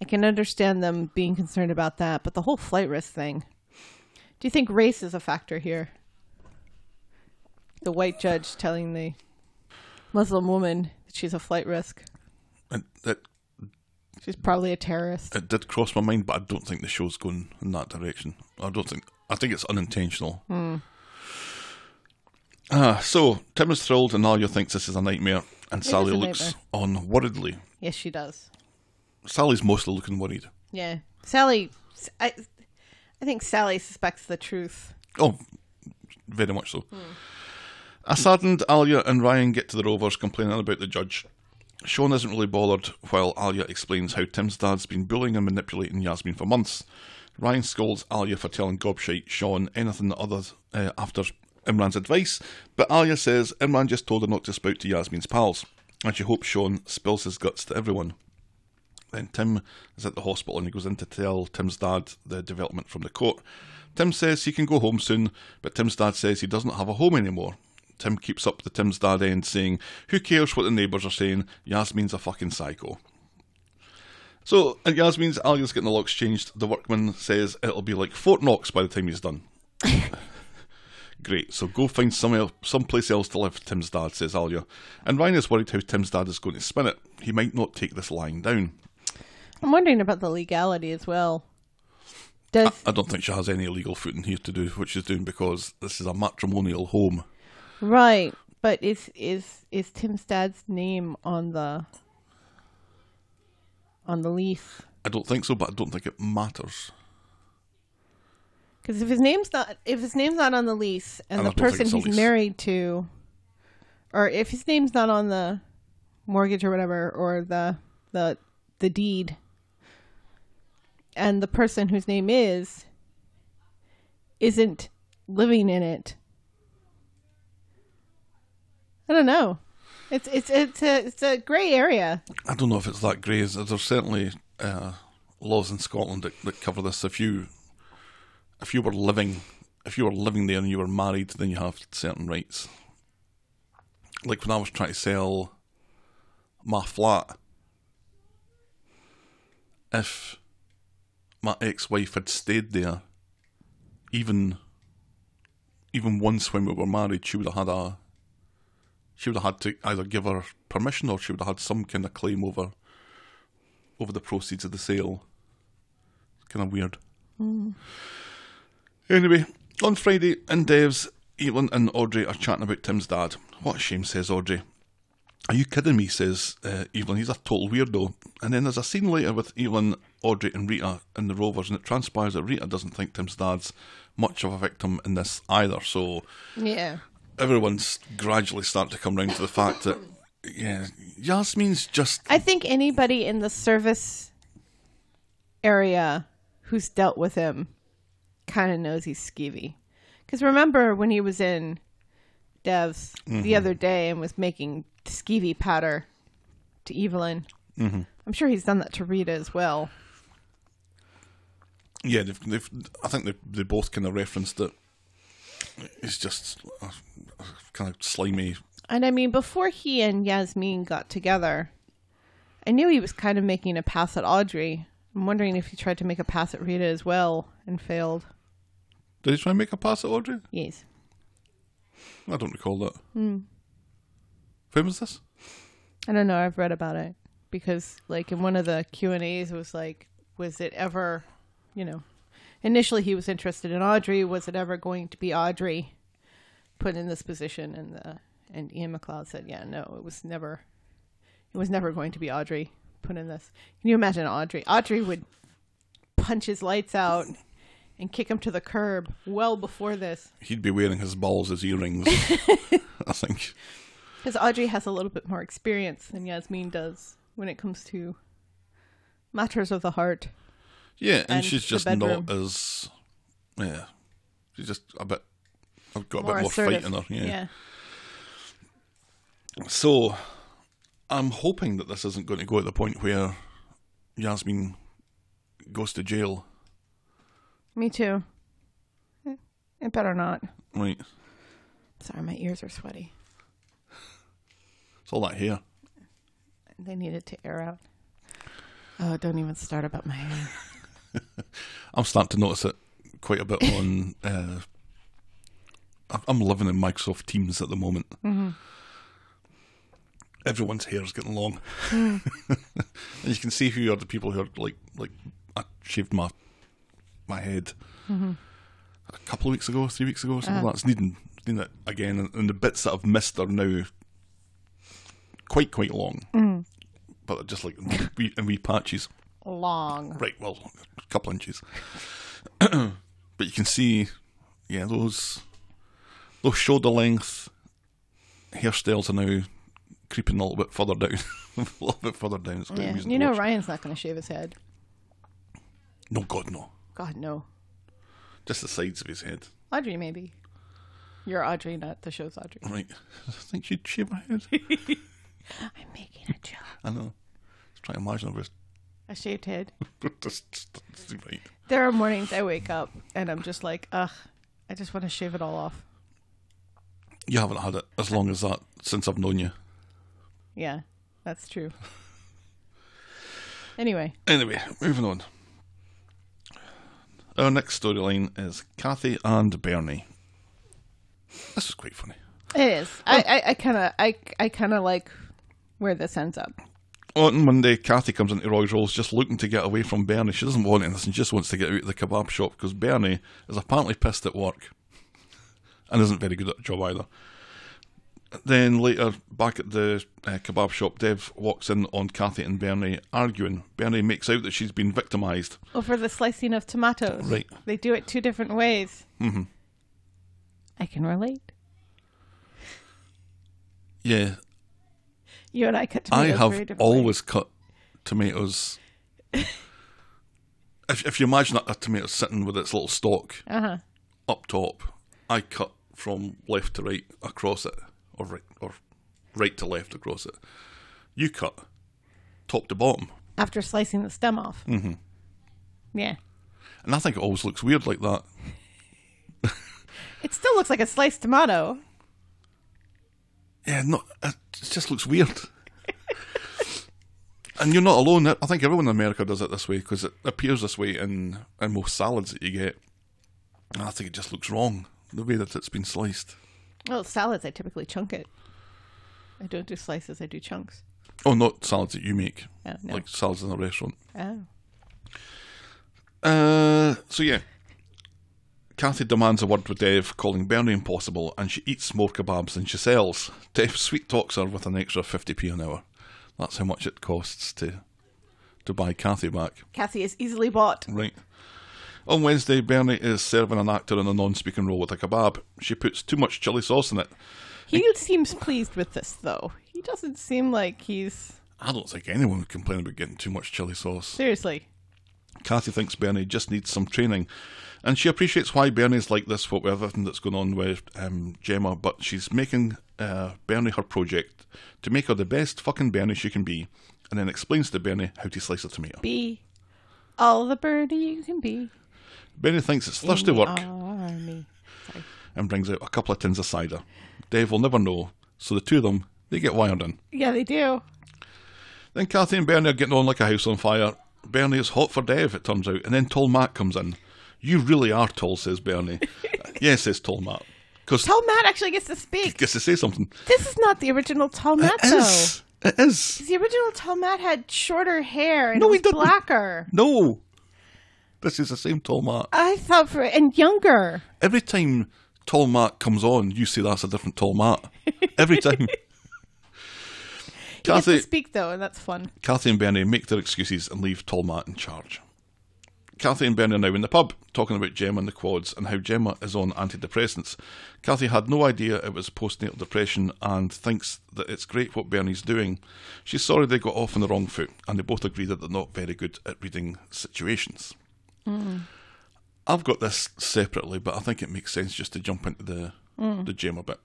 I can understand them being concerned about that, but the whole flight risk thing. Do you think race is a factor here? The white judge telling the Muslim woman that she's a flight risk. And it, She's probably a terrorist. it did cross my mind, but I don't think the show's going in that direction. I don't think. I think it's unintentional. Ah, so Tim is thrilled, and Alia thinks this is a nightmare, and Sally looks nightmare. on worriedly. Yes, she does. Sally's mostly looking worried. Yeah, Sally. I, I think Sally suspects the truth. Oh, very much so. A saddened Alya and Ryan get to the Rovers complaining about the judge. Sean isn't really bothered while Alya explains how Tim's dad's been bullying and manipulating Yasmin for months. Ryan scolds Alya for telling gobshite Sean anything other uh, after Imran's advice, but Alya says Imran just told her not to spout to Yasmin's pals, and she hopes Sean spills his guts to everyone. Then Tim is at the hospital and he goes in to tell Tim's dad the development from the court. Tim says he can go home soon, but Tim's dad says he doesn't have a home anymore. Tim keeps up the Tim's dad end, saying, Who cares what the neighbours are saying? Yasmin's a fucking psycho. So, at Yasmin's, Alya's getting the locks changed. The workman says it'll be like Fort Knox by the time he's done. Great, so go find somewhere, someplace else to live, Tim's dad says Alya. And Ryan is worried how Tim's dad is going to spin it. He might not take this lying down. I'm wondering about the legality as well. Does I don't think she has any legal footing here to do what she's doing because this is a matrimonial home. Right, but is is is Tim's dad's name on the on the lease? I don't think so, but I don't think it matters. Because if his name's not if his name's not on the lease and, And the I don't think person he's lease. married to, or if his name's not on the mortgage or whatever, or the the the deed, and the person whose name is isn't living in it, I don't know. It's it's it's a it's a gray area. I don't know if it's that grey. There's certainly uh, laws in Scotland that, that cover this. If you if you were living if you were living there and you were married, then you have certain rights. Like when I was trying to sell my flat, if my ex-wife had stayed there, even even once when we were married, she would have had a she would have had to either give her permission or she would have had some kind of claim over over the proceeds of the sale. It's Kind of weird. Anyway, on Friday in Devs, Evelyn and Audrey are chatting about Tim's dad. What a shame, says Audrey. Are you kidding me? says uh, Evelyn. He's a total weirdo. And then there's a scene later with Evelyn, Audrey, and Rita in the Rovers, and it transpires that Rita doesn't think Tim's dad's much of a victim in this either. So Yeah. Everyone's gradually starting to come round to the fact that, yeah, Yasmin's just. I think anybody in the service area who's dealt with him kind of knows he's skeevy. Because remember when he was in Devs the other day and was making skeevy patter to Evelyn? Mm-hmm. I'm sure he's done that to Rita as well. Yeah, they've, they've, I think they they both kind of referenced it. It's just a kind of slimy. And I mean, before he and Yasmin got together, I knew he was kind of making a pass at Audrey. I'm wondering if he tried to make a pass at Rita as well and failed. Did he try and make a pass at Audrey? Yes. I don't recall that. Hmm. When was this? I don't know. I've read about it because, like, in one of the Q and A's, it was like, was it ever, you know, initially he was interested in Audrey. Was it ever going to be Audrey put in this position? And the and Iain MacLeod said, yeah, no, it was never. It was never going to be Audrey put in this. Can you imagine Audrey? Audrey would punch his lights out and kick him to the curb well before this. He'd be wearing his balls as earrings. I think. Because Audrey has a little bit more experience than Yasmin does when it comes to matters of the heart. Yeah, and, And she's just bedroom. not as. Yeah. She's just a bit. I've got a More bit more assertive. fight in her. Yeah. yeah. So, I'm hoping that this isn't going to go at the point where Yasmin goes to jail. Me too. Eh, It better not. Right. Sorry, my ears are sweaty. It's all that hair. They needed to air out. Oh, don't even start about my hair. I'm starting to notice it quite a bit on. Uh, I'm living in Microsoft Teams at the moment. Mm-hmm. Everyone's hair's getting long, mm. and you can see who are the people who are like like I shaved my my head mm-hmm. a couple of weeks ago, three weeks ago, something uh. like that. It's needing needing it again, and, and the bits that I've missed are now quite quite long, mm. but they're just like wee, in wee patches. Long. Right, well, a couple inches. but you can see, yeah, those those shoulder length hairstyles are now creeping a little bit further down. a little bit further down. It's Yeah. You know. Ryan's not going to shave his head. No, God, no. God, no. Just the sides of his head. Audrey, maybe. You're Audrey, not the show's Audrey. Right. I think she'd shave my head. I'm making a joke. I know. Just trying to imagine if A shaved head. just, just right. There are mornings I wake up and I'm just like, ugh, I just want to shave it all off. You haven't had it as long as that since I've known you. Yeah, that's true. Anyway, Anyway, moving on. Our next storyline is Kathy and Bernie. This is quite funny. it is. I, I, I kind of, I, I kind of like where this ends up. On Monday, Kathy comes into Roy's Rolls just looking to get away from Bernie. She doesn't want anything, she just wants to get out of the kebab shop because Bernie is apparently pissed at work and isn't very good at the job either. Then later, back at the uh, kebab shop, Dev walks in on Kathy and Bernie arguing. Bernie makes out that she's been victimised. Over the slicing of tomatoes. Right. They do it two different ways. Mm-hmm. I can relate. Yeah, You and I cut I tomatoes very have always cut tomatoes. if, if you imagine a, a tomato sitting with its little stalk Uh-huh. up top, I cut from left to right across it, or right or right to left across it. You cut top to bottom, After slicing the stem off. Mm-hmm. Yeah. and I think it always looks weird like that. It still looks like a sliced tomato. Yeah, no, it just looks weird. and you're not alone. I think everyone in America does it this way because it appears this way in, in most salads that you get. And I think it just looks wrong the way that it's been sliced. Well, salads, I typically chunk it. I don't do slices, I do chunks. Oh, not salads that you make, Oh, no. like salads in a restaurant. Oh. Uh, so yeah, Kathy demands a word with Dev, calling Bernie impossible, and she eats more kebabs than she sells. Dev sweet talks her with an extra 50p an hour. That's how much it costs to to buy Kathy back. Kathy is easily bought. Right. On Wednesday, Bernie is serving an actor in a non-speaking role with a kebab. She puts too much chili sauce in it. He seems pleased with this, though. He doesn't seem like he's. I don't think anyone would complain about getting too much chili sauce. Seriously. Kathy thinks Bernie just needs some training, and she appreciates why Bernie's like this, what with everything that's going on with um, Gemma. But she's making uh, Bernie her project to make her the best fucking Bernie she can be, and then explains to Bernie how to slice a tomato. Be all the birdie you can be. Bernie thinks it's thirsty work oh, Army. and brings out a couple of tins of cider. Dave will never know, so the two of them they get wired in. Yeah, they do. Then Kathy and Bernie are getting on like a house on fire. Bernie is hot for Dev, it turns out, and then tall Matt comes in. You really are tall, says Bernie. yes, says tall Matt. Because Tall Matt actually gets to speak. gets to say something. This is not the original Tall Matt, It though. is. It is. The original Tall Matt had shorter hair and No, he didn't. blacker. No. This is the same tall Matt. I thought for and younger. Every time tall Matt comes on, you say that's a different tall Matt. Every time. He gets to speak though, and that's fun. Kathy and Bernie make their excuses and leave tall Matt in charge. Kathy and Bernie are now in the pub, talking about Gemma and the quads and how Gemma is on antidepressants. Kathy had no idea it was postnatal depression and thinks that it's great what Bernie's doing. She's sorry they got off on the wrong foot, and they both agree that they're not very good at reading situations. I've got this separately, but I think it makes sense just to jump into the the gym a bit.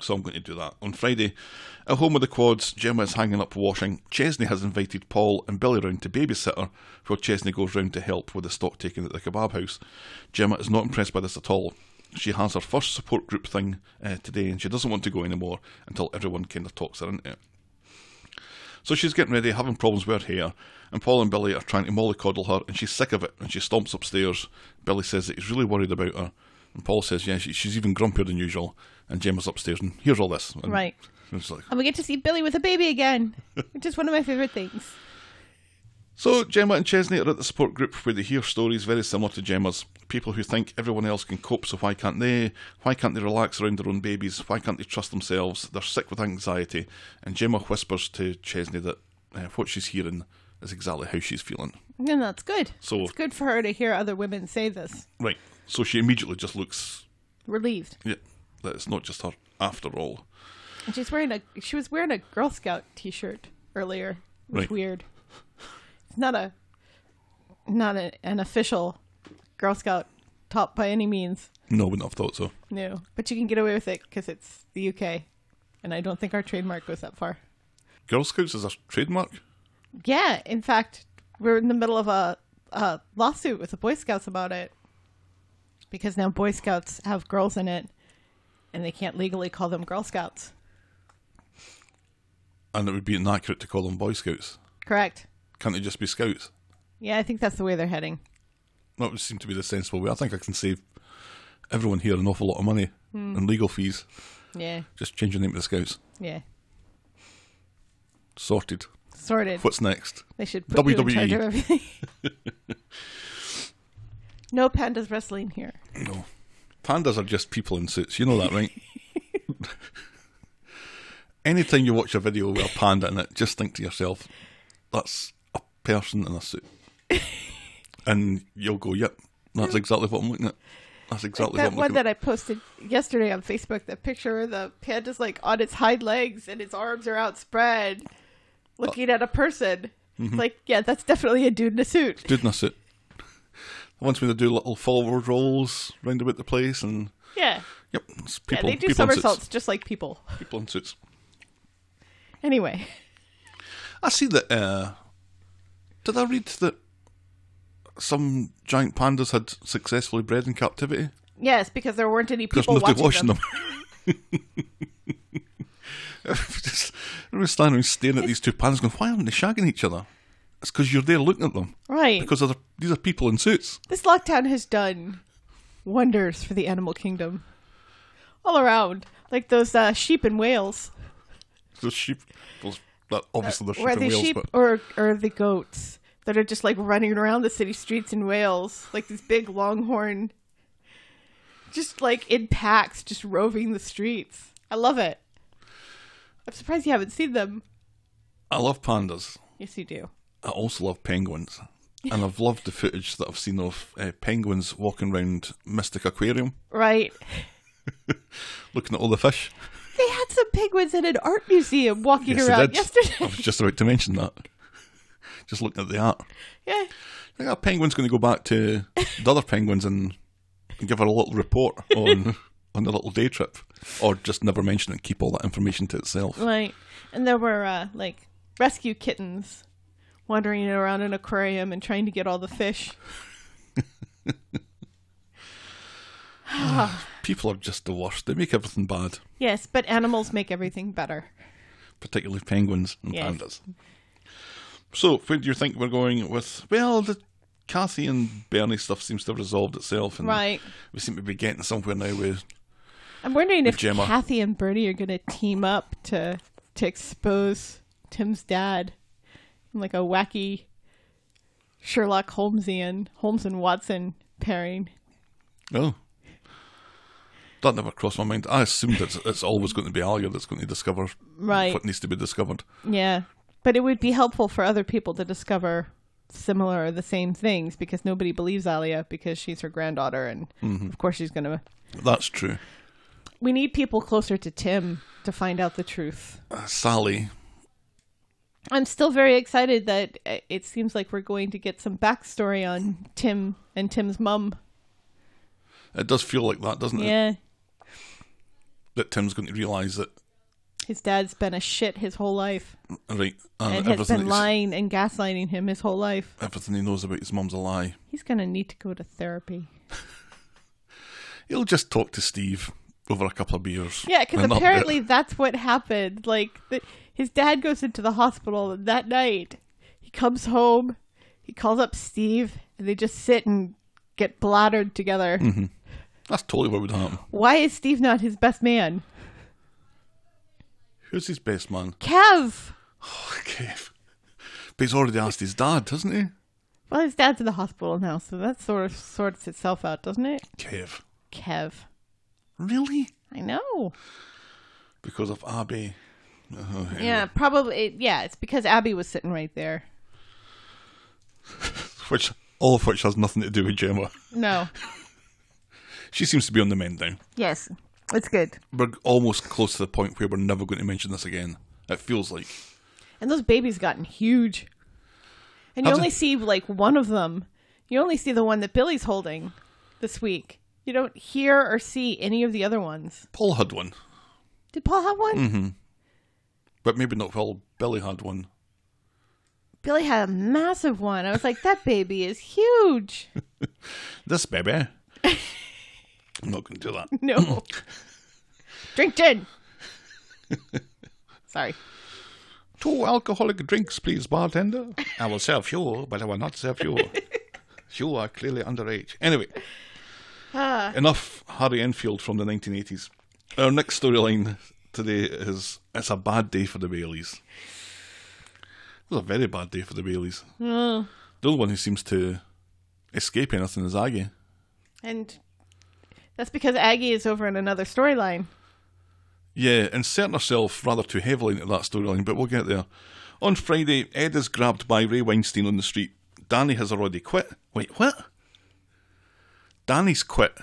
So I'm going to do that. On Friday, at home with the quads, Gemma is hanging up washing. Chesney has invited Paul and Billy round to babysit her, while Chesney goes round to help with the stock taking at the kebab house. Gemma is not impressed by this at all. She has her first support group thing uh, today and she doesn't want to go anymore until everyone kind of talks her into it. So she's getting ready, having problems with her hair, and Paul and Billy are trying to mollycoddle her, and she's sick of it, and she stomps upstairs. Billy says that he's really worried about her, and Paul says, yeah, she, she's even grumpier than usual, and Gemma's upstairs, and here's all this. And Right. It's like, And we get to see Billy with a baby again, which is one of my favorite things. So Gemma and Chesney are at the support group where they hear stories very similar to Gemma's. People who think everyone else can cope, so why can't they? Why can't they relax around their own babies? Why can't they trust themselves? They're sick with anxiety. And Gemma whispers to Chesney that uh, what she's hearing is exactly how she's feeling. And that's good. So- it's good for her to hear other women say this. Right. So she immediately just looks, Relieved. yeah, that it's not just her after all. And she's wearing a she was wearing a Girl Scout t shirt earlier. It was Right. weird. Not a not a, an official Girl Scout top by any means. No, wouldn't have thought so. No. But you can get away with it because it's the UK. And I don't think our trademark goes that far. Girl Scouts is a trademark. Yeah, in fact, we're in the middle of a, a lawsuit with the Boy Scouts about it because now Boy Scouts have girls in it, and they can't legally call them Girl Scouts. And it would be inaccurate to call them Boy Scouts. Correct. Can't they just be Scouts? Yeah, I think that's the way they're heading. That would seem to be the sensible way. I think I can save everyone here an awful lot of money hmm. and legal fees. Yeah, Just change your name to the Scouts. yeah. Sorted. Sorted. What's next? They should put you in charge of everything. no pandas wrestling here. No. Pandas are just people in suits. You know that, right? Anytime you watch a video with a panda in it, just think to yourself, that's person in a suit. and you'll go, yep, that's exactly what I'm looking at. That's exactly that what I'm one that at. I posted yesterday on Facebook, that picture of the panda's like on its hind legs and its arms are outspread, looking at a person. Mm-hmm. Like, yeah, that's definitely a dude in a suit. Dude in a suit. Wants me to do little forward rolls round about the place, and Yeah. yep, it's Yeah, people, they do people somersaults just like people. People in suits. Anyway, I see that. Uh, did I read that some giant pandas had successfully bred in captivity? Yes, because there weren't any people watching washing them. them. Just, I standing around staring at these two pandas going, why aren't they shagging each other? It's because you're there looking at them. Right. Because these are people in suits. This lockdown has done wonders for the animal kingdom. All around. Like those uh, sheep in Wales. Those sheep, those, obviously they're sheep Where in the Wales, sheep but or, or the goats that are just like running around the city streets in Wales. Like these big longhorn. Just like in packs, just roving the streets. I love it. I'm surprised you haven't seen them. I love pandas. Yes, you do. I also love penguins. And I've loved the footage that I've seen of uh, penguins walking around Mystic Aquarium, Right. looking at all the fish. They had some penguins in an art museum walking Yes, around yesterday. I was just about to mention that. Just looking at the art. yeah. I think that penguin's going to go back to the other penguins and, and give her a little report on on the little day trip, or just never mention it and keep all that information to itself. Right. And there were uh, like rescue kittens wandering around an aquarium and trying to get all the fish. People are just the worst. They make everything bad, Yes, but animals make everything better. particularly penguins and Yes. pandas. So, where do you think we're going with? Well, the Kathy and Bernie stuff seems to have resolved itself, and Right. we seem to be getting somewhere now with I'm wondering With if Gemma. Kathy and Bernie are going to team up to to expose Tim's dad in like a wacky Sherlock Holmesian Holmes and Watson pairing. Oh. That never crossed my mind. I assumed it's, it's always going to be Alya that's going to discover Right. what needs to be discovered. Yeah. But it would be helpful for other people to discover similar or the same things because nobody believes Alya because she's her granddaughter and of course she's going to That's true. We need people closer to Tim to find out the truth. Uh, Sally, I'm still very excited that uh, it seems like we're going to get some backstory on Tim and Tim's mum. it does feel like that, doesn't it? Yeah. That Tim's going to realise that, His dad's been a shit his whole life right, and, and has been lying and gaslighting him his whole life. everything he knows about his mum's a lie. He's going to need to go to therapy. He'll just talk to Steve over a couple of beers. Yeah, because and that'll be it. apparently that's what happened. Like, the, his dad goes into the hospital that night. He comes home, he calls up Steve, and they just sit and get bladdered together. Mm-hmm. That's totally what would happen. Why is Steve not his best man? Who's his best man? Kev! Oh, Kev. But he's already asked his dad, hasn't he? Well, his dad's in the hospital now, so that sort of sorts itself out, doesn't it? Kev. Kev. Really? I know. Because of Abby. Oh, anyway. Yeah, probably. Yeah, it's because Abby was sitting right there. Which, all of which has nothing to do with Gemma. No. She seems to be on the mend now. Yes, it's good. We're almost close to the point where we're never going to mention this again. It feels like. And those babies gotten huge. And you only they? see like one of them. You only see the one that Billy's holding this week. You don't hear or see any of the other ones. Paul had one, Did Paul have one? Mm-hmm. but maybe not while Billy had one. Billy had a massive one. I was like, that baby is huge. This baby. I'm not going to do that. No. Drink gin. Sorry. Two alcoholic drinks, please, bartender. I will serve you, but I will not serve you. you are clearly underage. Anyway, ah. enough Harry Enfield from the 1980s. Our next storyline today is It's a Bad Day for the Baileys. It was a very bad day for the Baileys. Ah. The only one who seems to escape anything is Aggie. And that's because Aggie is over in another storyline. Yeah, inserting herself rather too heavily into that storyline, but we'll get there. On Friday, Ed is grabbed by Ray Weinstein on the street. Danny has already quit. Wait, what? Danny's quit.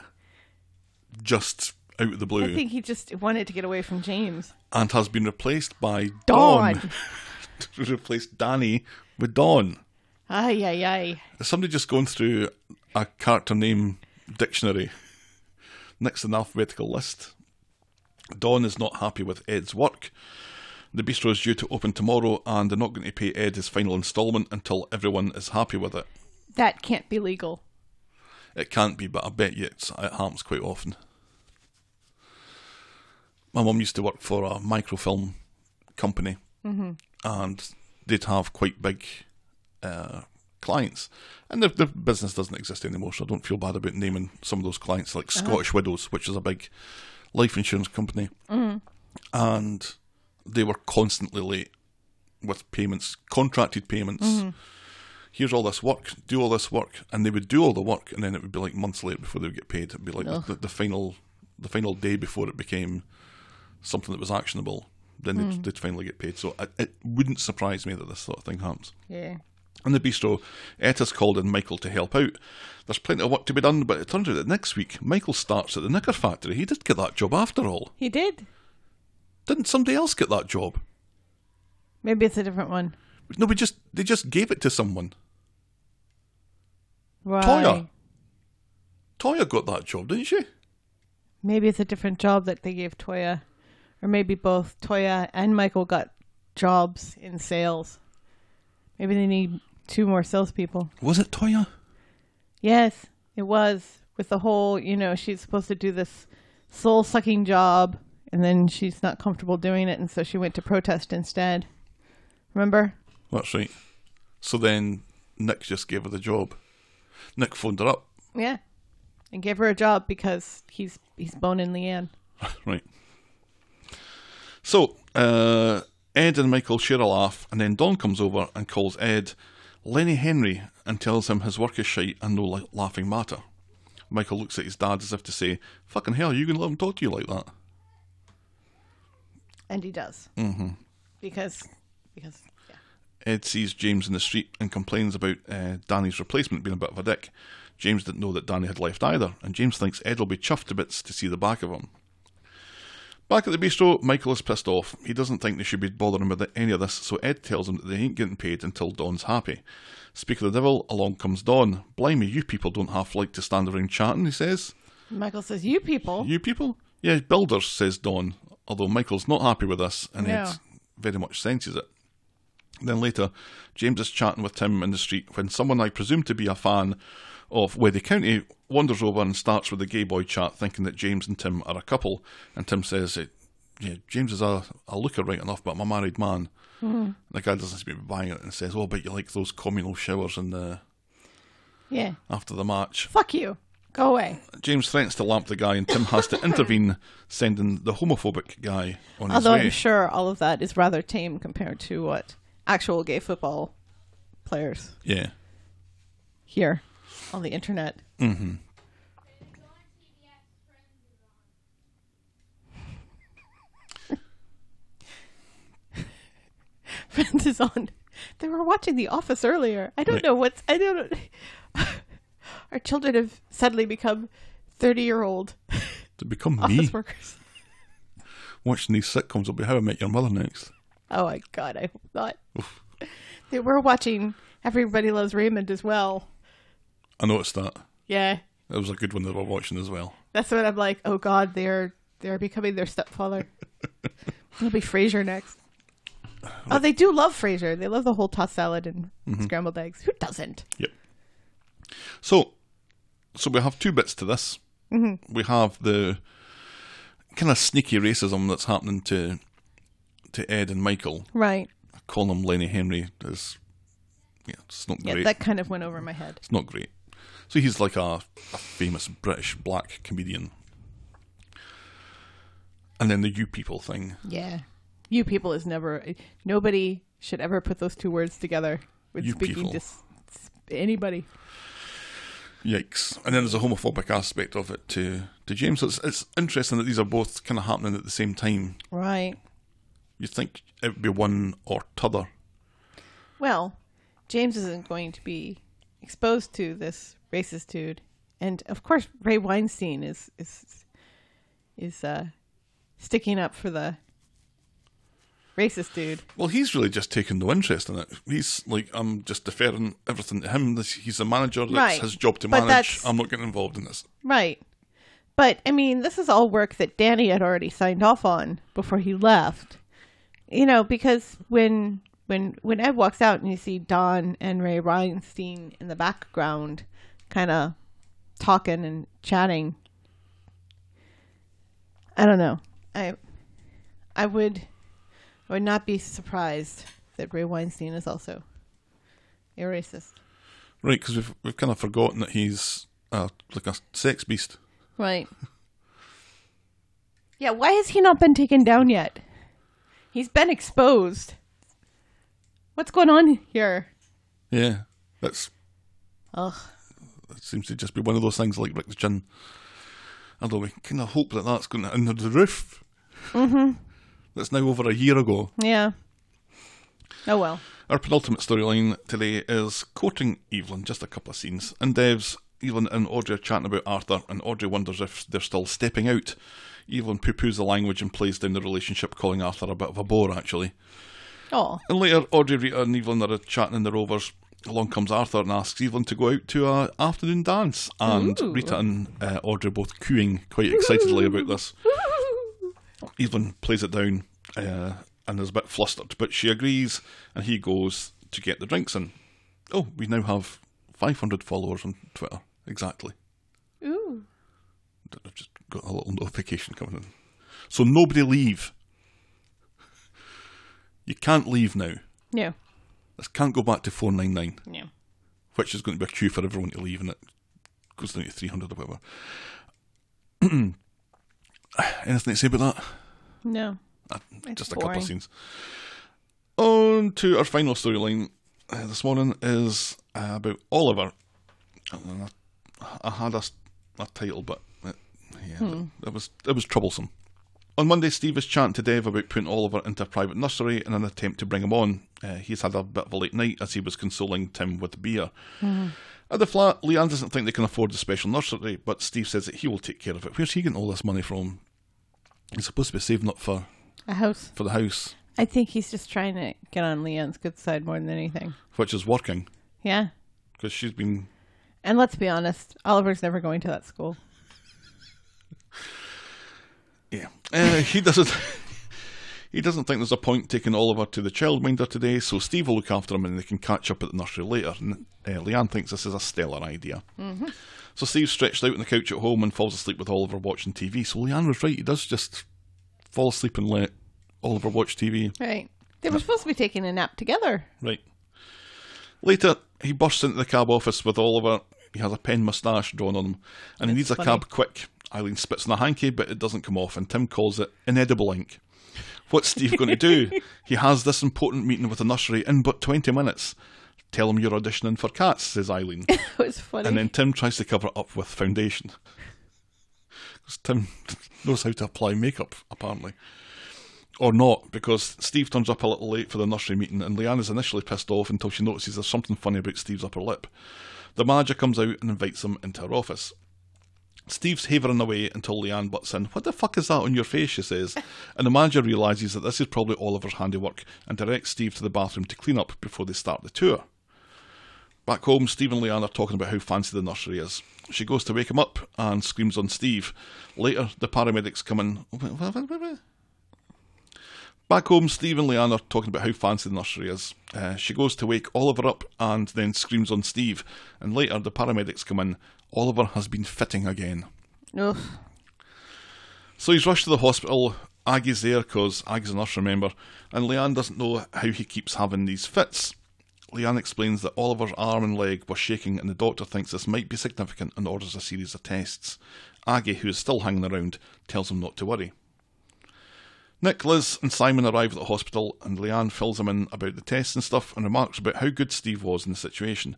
Just out of the blue. I think he just wanted to get away from James. and has been replaced by Dawn. Dawn. to replace Danny with Dawn. Ay, ay, ay. Is somebody just going through a character name dictionary next to an alphabetical list? Dawn is not happy with Ed's work. The bistro is due to open tomorrow, and they're not going to pay Ed his final instalment until everyone is happy with it. That can't be legal. it can't be, but I bet you it's, it happens quite often. My mum used to work for a microfilm company, and they'd have quite big uh, clients. And the, their business doesn't exist anymore, so I don't feel bad about naming some of those clients, like uh-huh. Scottish Widows, which is a big life insurance company. Mm-hmm. And they were constantly late with payments, contracted payments. Mm-hmm. Here's all this work, do all this work, and they would do all the work, and then it would be like months later before they would get paid. It'd be like the, the final, the final day before it became something that was actionable. Then they'd, mm. they'd finally get paid. So it, it wouldn't surprise me that this sort of thing happens. Yeah. In the bistro, Etta's called in Michael to help out. There's plenty of work to be done, but it turns out that next week Michael starts at the knicker factory. He did get that job after all. He did. Didn't somebody else get that job? Maybe it's a different one. No, we just they just gave it to someone. Right. Toyah. Toyah got that job, didn't she? Maybe it's a different job that they gave Toyah. Or maybe both Toyah and Michael got jobs in sales. Maybe they need two more salespeople. Was it Toyah? Yes, it was. With the whole, you know, she's supposed to do this soul sucking job and then she's not comfortable doing it and so she went to protest instead. Remember? That's right. So then Nick just gave her the job. Nick phoned her up. Yeah. And gave her a job because he's he's boning Leanne. Right. So, uh, Ed and Michael share a laugh, and then Don comes over and calls Ed Lenny Henry and tells him his work is shite and no la- laughing matter. Michael looks at his dad as if to say, Fucking hell, you can let him talk to you like that? And he does. Mm-hmm. Because because yeah. Ed sees James in the street and complains about uh, Danny's replacement being a bit of a dick. James didn't know that Danny had left either, and James thinks Ed will be chuffed to bits to see the back of him. Back at the bistro, Michael is pissed off. He doesn't think they should be bothering with any of this, so Ed tells him that they ain't getting paid until Don's happy. Speak of the devil, along comes Don. Blimey, you people don't half like to stand around chatting, he says. Michael says, You people You people? Yeah, builders, says Don, although Michael's not happy with this, and No. Ed very much senses it. Then later, James is chatting with Tim in the street when someone I presume to be a fan of Weddy County wanders over and starts with the gay boy chat, thinking that James and Tim are a couple. And Tim says, eh, "Yeah, James is a, a looker right enough, but I'm a married man." The guy doesn't seem to be buying it and says, "Oh, but you like those communal showers in the Yeah. after the match." Fuck you. Go away. James threatens to lamp the guy, and Tim has to intervene, sending the homophobic guy on his way. Although. I'm sure all of that is rather tame compared to what actual gay football players Yeah. hear on the internet. Mm-hmm. Friends is on. They were watching The Office earlier. I don't Right. know what's. I don't. Our children have suddenly become thirty-year-old To become office me, workers. watching these sitcoms will be How I Met Your Mother next. Oh my god, I hope not. They were watching Everybody Loves Raymond as well. I noticed that. Yeah, That was a good one they were watching as well. that's when I'm like. Oh god, they're they're becoming their stepfather. It'll be Frasier next. Oh, they do love Frasier. They love the whole tossed salad and scrambled eggs. Who doesn't? Yep. So, so we have two bits to this. Mm-hmm. We have the kind of sneaky racism that's happening to to Ed and Michael. Right. I call him Lenny Henry is, yeah, it's not Yeah, great. that kind of went over my head. It's not great. So he's like a, a famous British black comedian. And then the you people thing. Yeah. You people is never. Nobody should ever put those two words together when You speaking people. to s- anybody. Yikes. And then there's a homophobic aspect of it to, to James. So it's, it's interesting that these are both kind of happening at the same time. Right. You'd think it would be one or t'other. Well, James isn't going to be exposed to this racist dude, and of course, Ray Weinstein is is is uh, sticking up for the racist dude. Well, he's really just taken no interest in it. He's like, I'm just deferring everything to him. This, he's a manager. That's Right. his job to But manage. I'm not getting involved in this. Right. But I mean, this is all work that Danny had already signed off on before he left. You know, because when when when Ed walks out and you see Don and Ray Weinstein in the background, kind of talking and chatting. I don't know. I I would I would not be surprised that Ray Weinstein is also a racist. Right, because we've we've kind of forgotten that he's uh, like a sex beast. Right. yeah, why has he not been taken down yet? He's been exposed. What's going on here? Yeah, that's Ugh. It seems to just be one of those things like Rick the Chin. Although we kind of hope that that's going to under the roof. Mm-hmm. That's now over a year ago. Yeah. Oh well. Our penultimate storyline today is courting Evelyn, just a couple of scenes. And Dev's, Evelyn and Audrey are chatting about Arthur, and Audrey wonders if they're still stepping out. Evelyn poo poos the language and plays down the relationship, calling Arthur a bit of a bore, actually. Oh. And later, Audrey, Rita, and Evelyn are chatting in the Rovers. Along comes Arthur and asks Evelyn to go out to a afternoon dance, and Ooh. Rita and uh, Audrey both cooing quite excitedly about this. Evelyn plays it down uh, and is a bit flustered, but she agrees, and he goes to get the drinks in. Oh, we now have 500 followers on Twitter. Exactly. Ooh. I've just got a little notification coming in. So nobody leave. You can't leave now. No. This can't go back to 499. No. which is going to be a queue for everyone to leave, and it goes down to 300 or whatever. Anything to say about that? No. Uh, Just a couple of scenes. On to our final storyline uh, this morning is uh, about Oliver. Uh, I had a, a title, but it, yeah, Hmm. it was it was troublesome. On Monday, Steve is chatting to Dev about putting Oliver into a private nursery in an attempt to bring him on. Uh, he's had a bit of a late night as he was consoling Tim with beer. At the flat, Leanne doesn't think they can afford the special nursery, but Steve says that he will take care of it. Where's he getting all this money from? He's supposed to be saving up for, A house. for the house, I think he's just trying to get on Leanne's good side more than anything. which is working Yeah. because she's been. And let's be honest, Oliver's never going to that school. Yeah, uh, he doesn't. He doesn't think there's a point taking Oliver to the childminder today, so Steve will look after him and they can catch up at the nursery later. And, uh, Leanne thinks this is a stellar idea. So Steve's stretched out on the couch at home and falls asleep with Oliver watching TV. So Leanne was right, he does just fall asleep and let Oliver watch TV. Right. They were supposed to be taking a nap together. Right. Later, he bursts into the cab office with Oliver. He has a pen moustache drawn on him, and he needs a cab quick. Eileen spits in the hanky, but it doesn't come off, and Tim calls it inedible ink. What's Steve going to do? he has this important meeting with the nursery in but 20 minutes. Tell him you're auditioning for cats, says Eileen. It was funny. and then Tim tries to cover it up with foundation. 'Cause Tim knows how to apply makeup, apparently. Or not, because Steve turns up a little late for the nursery meeting, and Leanne is initially pissed off until she notices there's something funny about Steve's upper lip. The manager comes out and invites him into her office. Steve's havering away until Leanne butts in. What the fuck is that on your face? she says. And the manager realises that this is probably Oliver's handiwork and directs Steve to the bathroom to clean up before they start the tour. Back home, Steve and Leanne are talking about how fancy the nursery is. She goes to wake him up and screams on Steve. Later, the paramedics come in. Back home, Steve and Leanne are talking about how fancy the nursery is. Uh, she goes to wake Oliver up and then screams on Steve. And later, the paramedics come in. Oliver has been fitting again. Ugh. So he's rushed to the hospital. Aggie's there because Aggie's a nurse, remember, and Leanne doesn't know how he keeps having these fits. Leanne explains that Oliver's arm and leg were shaking, and the doctor thinks this might be significant and orders a series of tests. Aggie, who is still hanging around, tells him not to worry. Nick, Liz, and Simon arrive at the hospital, and Leanne fills them in about the tests and stuff and remarks about how good Steve was in the situation.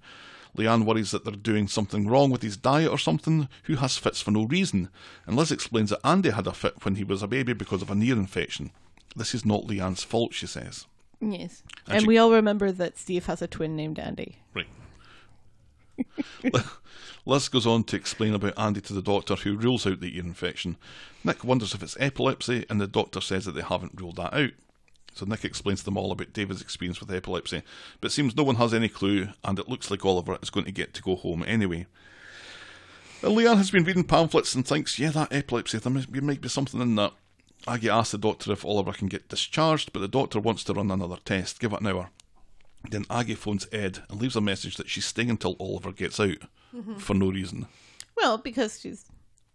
Leanne worries that they're doing something wrong with his diet or something, who has fits for no reason, and Liz explains that Andy had a fit when he was a baby because of a ear infection. This is not Leanne's fault, she says. Yes. And And, she- we all remember that Steve has a twin named Andy. Right. Liz goes on to explain about Andy to the doctor, who rules out the ear infection. Nick wonders if it's epilepsy, and the doctor says that they haven't ruled that out. So Nick explains to them all about David's experience with epilepsy, but seems no one has any clue, and it looks like Oliver is going to get to go home anyway. Leanne has been reading pamphlets and thinks, yeah, that epilepsy, there might be something in that. Aggie asks the doctor if Oliver can get discharged, but the doctor wants to run another test. Give it an hour. Then Aggie phones Ed and leaves a message that she's staying until Oliver gets out for no reason. Well, because she's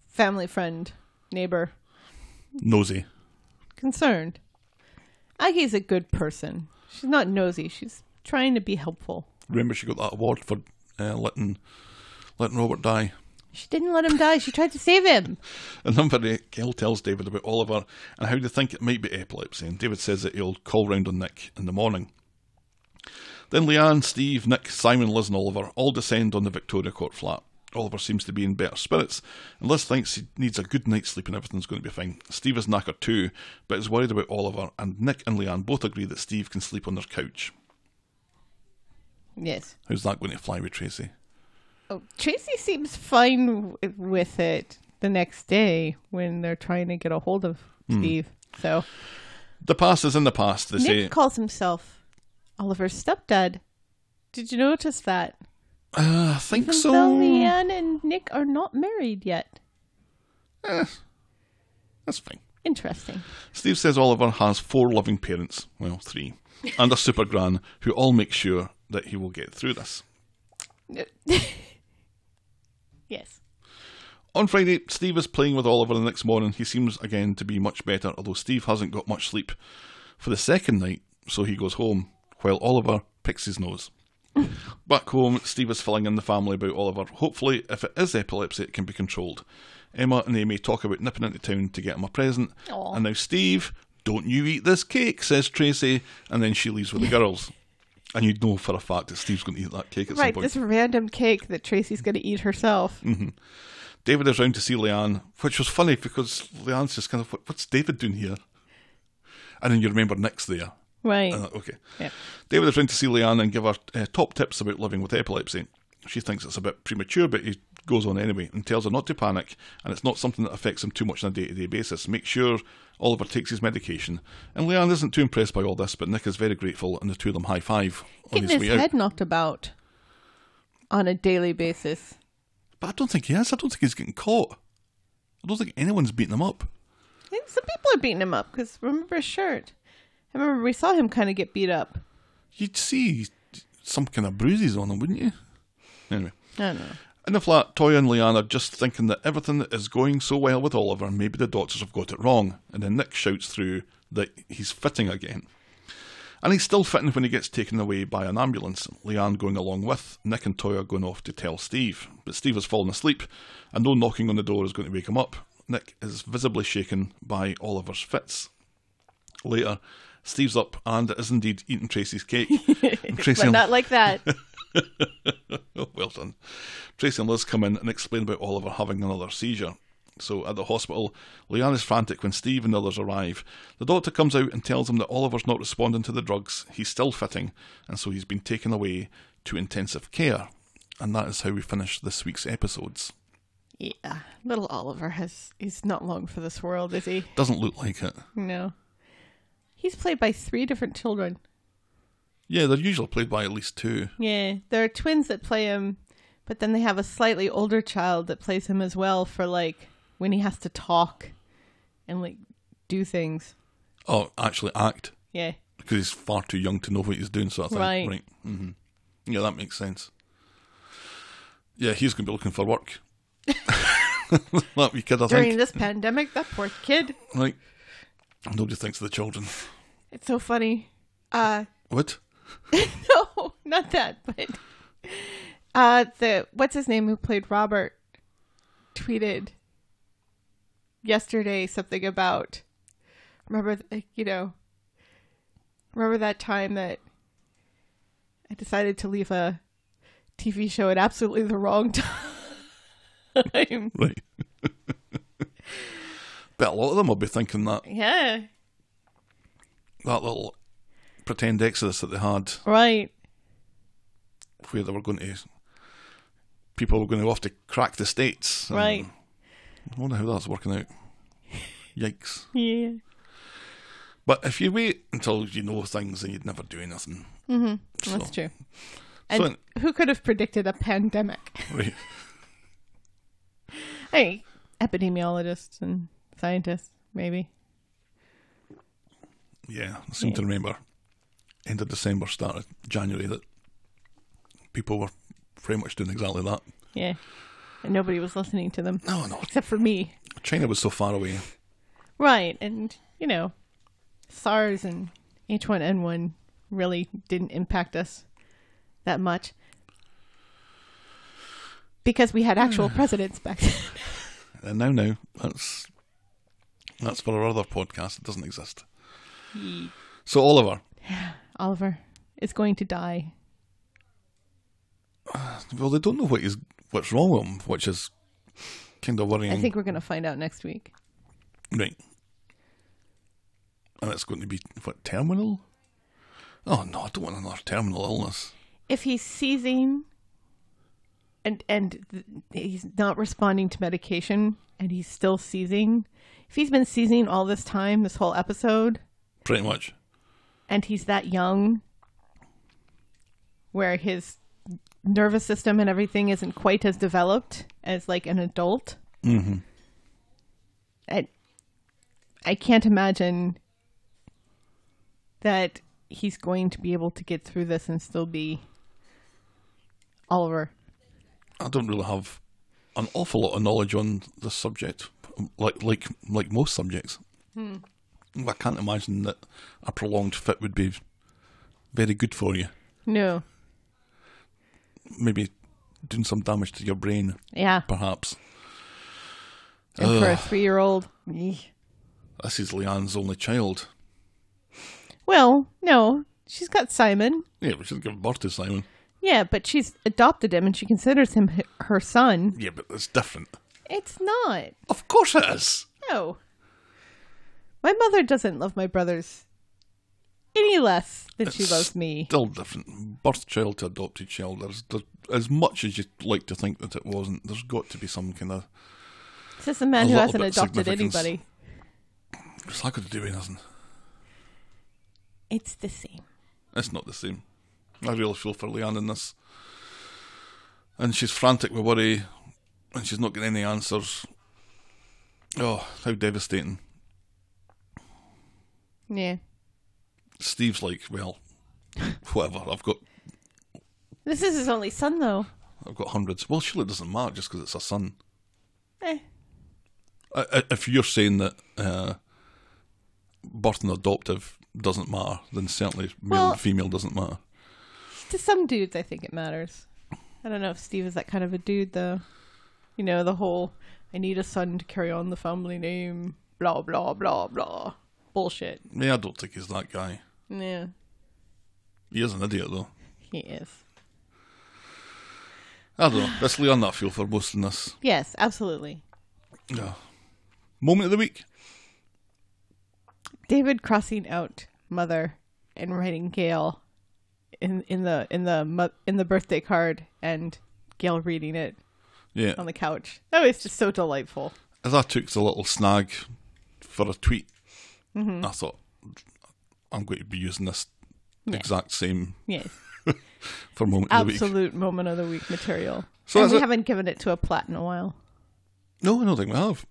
family friend, neighbor, Nosy. concerned. Aggie's a good person. She's not nosy. She's trying to be helpful. Remember, she got that award for uh, letting letting Robert die. She didn't let him die. She tried to save him. And number eight, Gail tells David about Oliver and how they think it might be epilepsy. And David says that he'll call round on Nick in the morning. Then Leanne, Steve, Nick, Simon, Liz, and Oliver all descend on the Victoria Court flat. Oliver seems to be in better spirits, and Liz thinks he needs a good night's sleep and everything's going to be fine. Steve is knackered too, but is worried about Oliver, and Nick and Leanne both agree that Steve can sleep on their couch. Yes. How's that going to fly with Tracy? Oh, Tracy seems fine w- with it the next day when they're trying to get a hold of hmm. Steve. So The past is in the past, they Nick say. calls himself Oliver's stepdad. Did you notice that? Uh, I think Even so. though Leanne and Nick are not married yet. Eh, that's fine. Interesting. Steve says Oliver has four loving parents, well, three, and a super gran who all make sure that he will get through this. Yes. On Friday, Steve is playing with Oliver the next morning. He seems again to be much better, although Steve hasn't got much sleep for the second night, so he goes home while Oliver picks his nose. Back home, Steve is filling in the family about Oliver. Hopefully, if it is epilepsy, it can be controlled. Emma and Amy talk about nipping into town to get him a present. Aw. And now, Steve, don't you eat this cake, says Tracy, and then she leaves with the girls. And you know for a fact that Steve's going to eat that cake at some Right, point. this random cake that Tracy's going to eat herself. Mm-hmm. David is round to see Leanne, which was funny because Leanne's just kind of, what's David doing here? And then you remember Nick's there. Right. Uh, okay. Yeah. David is round to see Leanne and give her uh, top tips about living with epilepsy. She thinks it's a bit premature, but he goes on anyway and tells her not to panic and it's not something that affects him too much on a day to day basis. Make sure Oliver takes his medication. And Leanne isn't too impressed by all this, but Nick is very grateful and the two of them high five on Getting his his way out. head knocked about on a daily basis. But I don't think he is. I don't think he's getting caught. I don't think anyone's beating him up. I think some people are beating him up because remember his shirt. I remember we saw him kind of get beat up. You'd see some kind of bruises on him, wouldn't you? Anyway. I don't know. In the flat, Toyah and Leanne are just thinking that everything is going so well with Oliver, maybe the doctors have got it wrong. And then Nick shouts through that he's fitting again. And he's still fitting when he gets taken away by an ambulance. Leanne going along with, Nick and Toyah going off to tell Steve. But Steve has fallen asleep, and no knocking on the door is going to wake him up. Nick is visibly shaken by Oliver's fits. Later, Steve's up and is indeed eating Tracy's cake. Tracy But not like that. Well done. Tracy and Liz come in and explain about Oliver having another seizure. So at the hospital, Leanne is frantic when Steve and the others arrive. The doctor comes out and tells him that Oliver's not responding to the drugs, he's still fitting, and so he's been taken away to intensive care. And that is how we finish this week's episodes. yeah. Little Oliver has he's not long for this world, is he? Doesn't look like it. No. He's played by three different children. Yeah, they're usually played by at least two. Yeah. There are twins that play him, but then they have a slightly older child that plays him as well for like when he has to talk and like do things. Oh, actually act, Yeah. because he's far too young to know what he's doing, sort of thing. Right. Right. hmm Yeah, that makes sense. Yeah, he's going to be looking for work. that wee kid, I During think. this pandemic, that poor kid. Like, nobody thinks of the children. It's so funny. Uh What? no, not that, but uh the what's his name who played Robert tweeted yesterday something about remember you know remember that time that I decided to leave a TV show at absolutely the wrong time. Right. Bet a lot of them will be thinking that yeah, that little pretend exodus that they had, right. where they were going to, people were going to off to crack the states. Right. I wonder how that's working out. Yikes! Yeah. But if you wait until you know things, then you'd never do anything. Mm-hmm. That's So- true. And So- who could have predicted a pandemic? Right. Hey, epidemiologists and scientists, maybe. Yeah, I seem to remember end of December, start of January that people were very much doing exactly that. Yeah. and nobody was listening to them No, no. except for me. China was so far away. Right, and you know, SARS and H1N1 really didn't impact us that much because we had actual presidents back then. And now, now, that's that's for our other podcast. It doesn't exist. So Oliver, Oliver is going to die. well, they don't know what is what's wrong with him, which is kind of worrying. I think we're going to find out next week. right, and it's going to be what terminal. Oh no, I don't want another terminal illness. If he's seizing and and th- he's not responding to medication and he's still seizing, if he's been seizing all this time, this whole episode, Pretty much. and he's that young where his nervous system and everything isn't quite as developed as like an adult Mm-hmm. I, I can't imagine that he's going to be able to get through this and still be Oliver. I don't really have an awful lot of knowledge on this subject, like like like most subjects. Hmm. I can't imagine that a prolonged fit would be very good for you. No. Maybe doing some damage to your brain, Yeah. perhaps. And for a three year old. This is Leanne's only child. Well, no. She's got Simon. Yeah, but she's given birth to Simon. Yeah, but she's adopted him and she considers him h- her son. Yeah, but it's different. It's not. Of course it is. No. My mother doesn't love my brothers any less than she It's loves me. Still different. Birth child to adopted child. There's, as much as you'd like to think that it wasn't. There's got to be some kind of. It's just a man a who little hasn't bit adopted significance. anybody. It's not going to do anything. It's the same. It's not the same. I really feel for Leanne in this. And she's frantic with worry, and she's not getting any answers. Oh, how devastating. Yeah. Steve's like, well, whatever. I've got, This is his only son, though. I've got hundreds. Well, surely it doesn't matter just because it's a son. Eh. I- I- If you're saying that uh, birth and adoptive doesn't matter, then certainly male Well- and female doesn't matter. To some dudes, I think it matters. I don't know if Steve is that kind of a dude, though. You know, the whole I need a son to carry on the family name, blah, blah, blah, blah. Bullshit. Yeah, I don't think he's that guy. Yeah, He is an idiot, though. he is. I don't know. It's Leanne that I feel for most in this. Yes, absolutely. Yeah. Moment of the week. David crossing out mother and writing Gail in in the in the in the birthday card and Gail reading it Yeah. on the couch. That was just so delightful. As I took the little snag for a tweet, Mm-hmm. I thought I'm going to be using this exact same Yes, for moment of the week. absolute moment of the week material. So and we it- haven't given it to a plat in a while. No, I don't think we have.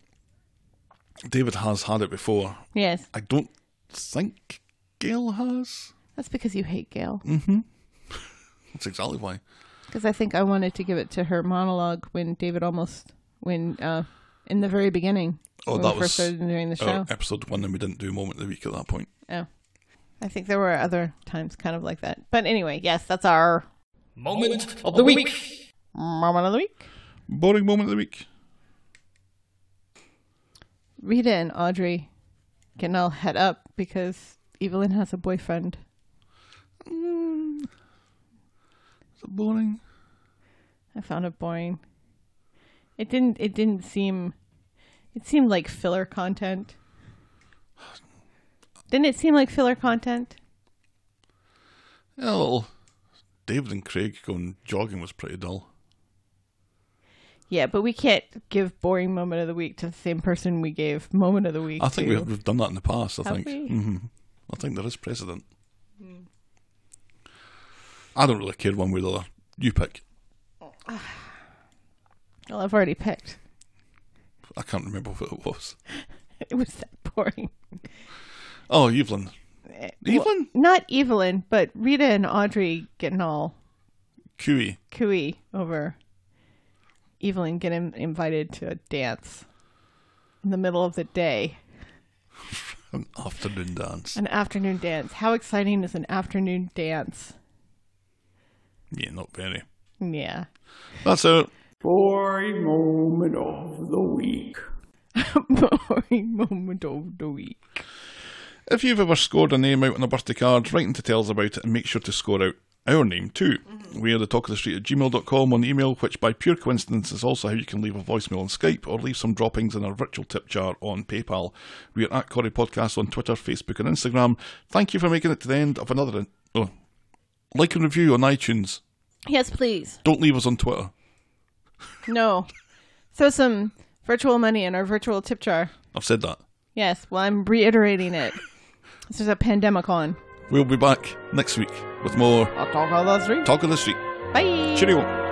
David has had it before. Yes, I don't think Gail has. that's because you hate Gail. That's exactly why. Because I think I wanted to give it to her monologue when David almost when uh in the very beginning. Oh, when that we was first started doing the show. uh, episode one, and we didn't do moment of the week at that point. Oh. I think there were other times kind of like that. But anyway, yes, that's our Moment of the week. moment of the week. Boring moment of the week. Rita and Audrey can all head up because Evelyn has a boyfriend. Is it boring? I found it boring. It didn't it didn't seem it seemed like filler content. Didn't it seem like filler content? Yeah, well, David and Craig going jogging was pretty dull. Yeah, but we can't give boring moment of the week to the same person we gave moment of the week. I think to. we've, done that in the past. I Have think. we? hmm I think there is precedent. I don't really care one way or the other. You pick. Well, I've already picked. I can't remember what it was. It was that boring. Oh, Evelyn. Eh, well, Evelyn? not Evelyn, but Rita and Audrey getting all Cooey. cooey over Evelyn getting invited to a dance in the middle of the day, An afternoon dance. an afternoon dance. How exciting is an afternoon dance? Yeah, not very. Yeah. That's it. Boring moment of the week. Boring moment of the week. If you've ever scored a name out on a birthday card, write in to tell us about it and make sure to score out our name too. Mm-hmm. We are the talk of the street at gmail.com on email, which by pure coincidence is also how you can leave a voicemail on Skype or leave some droppings in our virtual tip jar on PayPal. We are at Corrie Podcast on Twitter, Facebook, and Instagram. Thank you for making it to the end of another. Oh, like and review on iTunes. Yes, please. Don't leave us on Twitter. No. Throw some virtual money in our virtual tip jar. I've said that. Yes, well, I'm reiterating it. This is a pandemic on. We'll be back next week with more I'll talk all those three. Talk of the Street. Bye. Cheerio.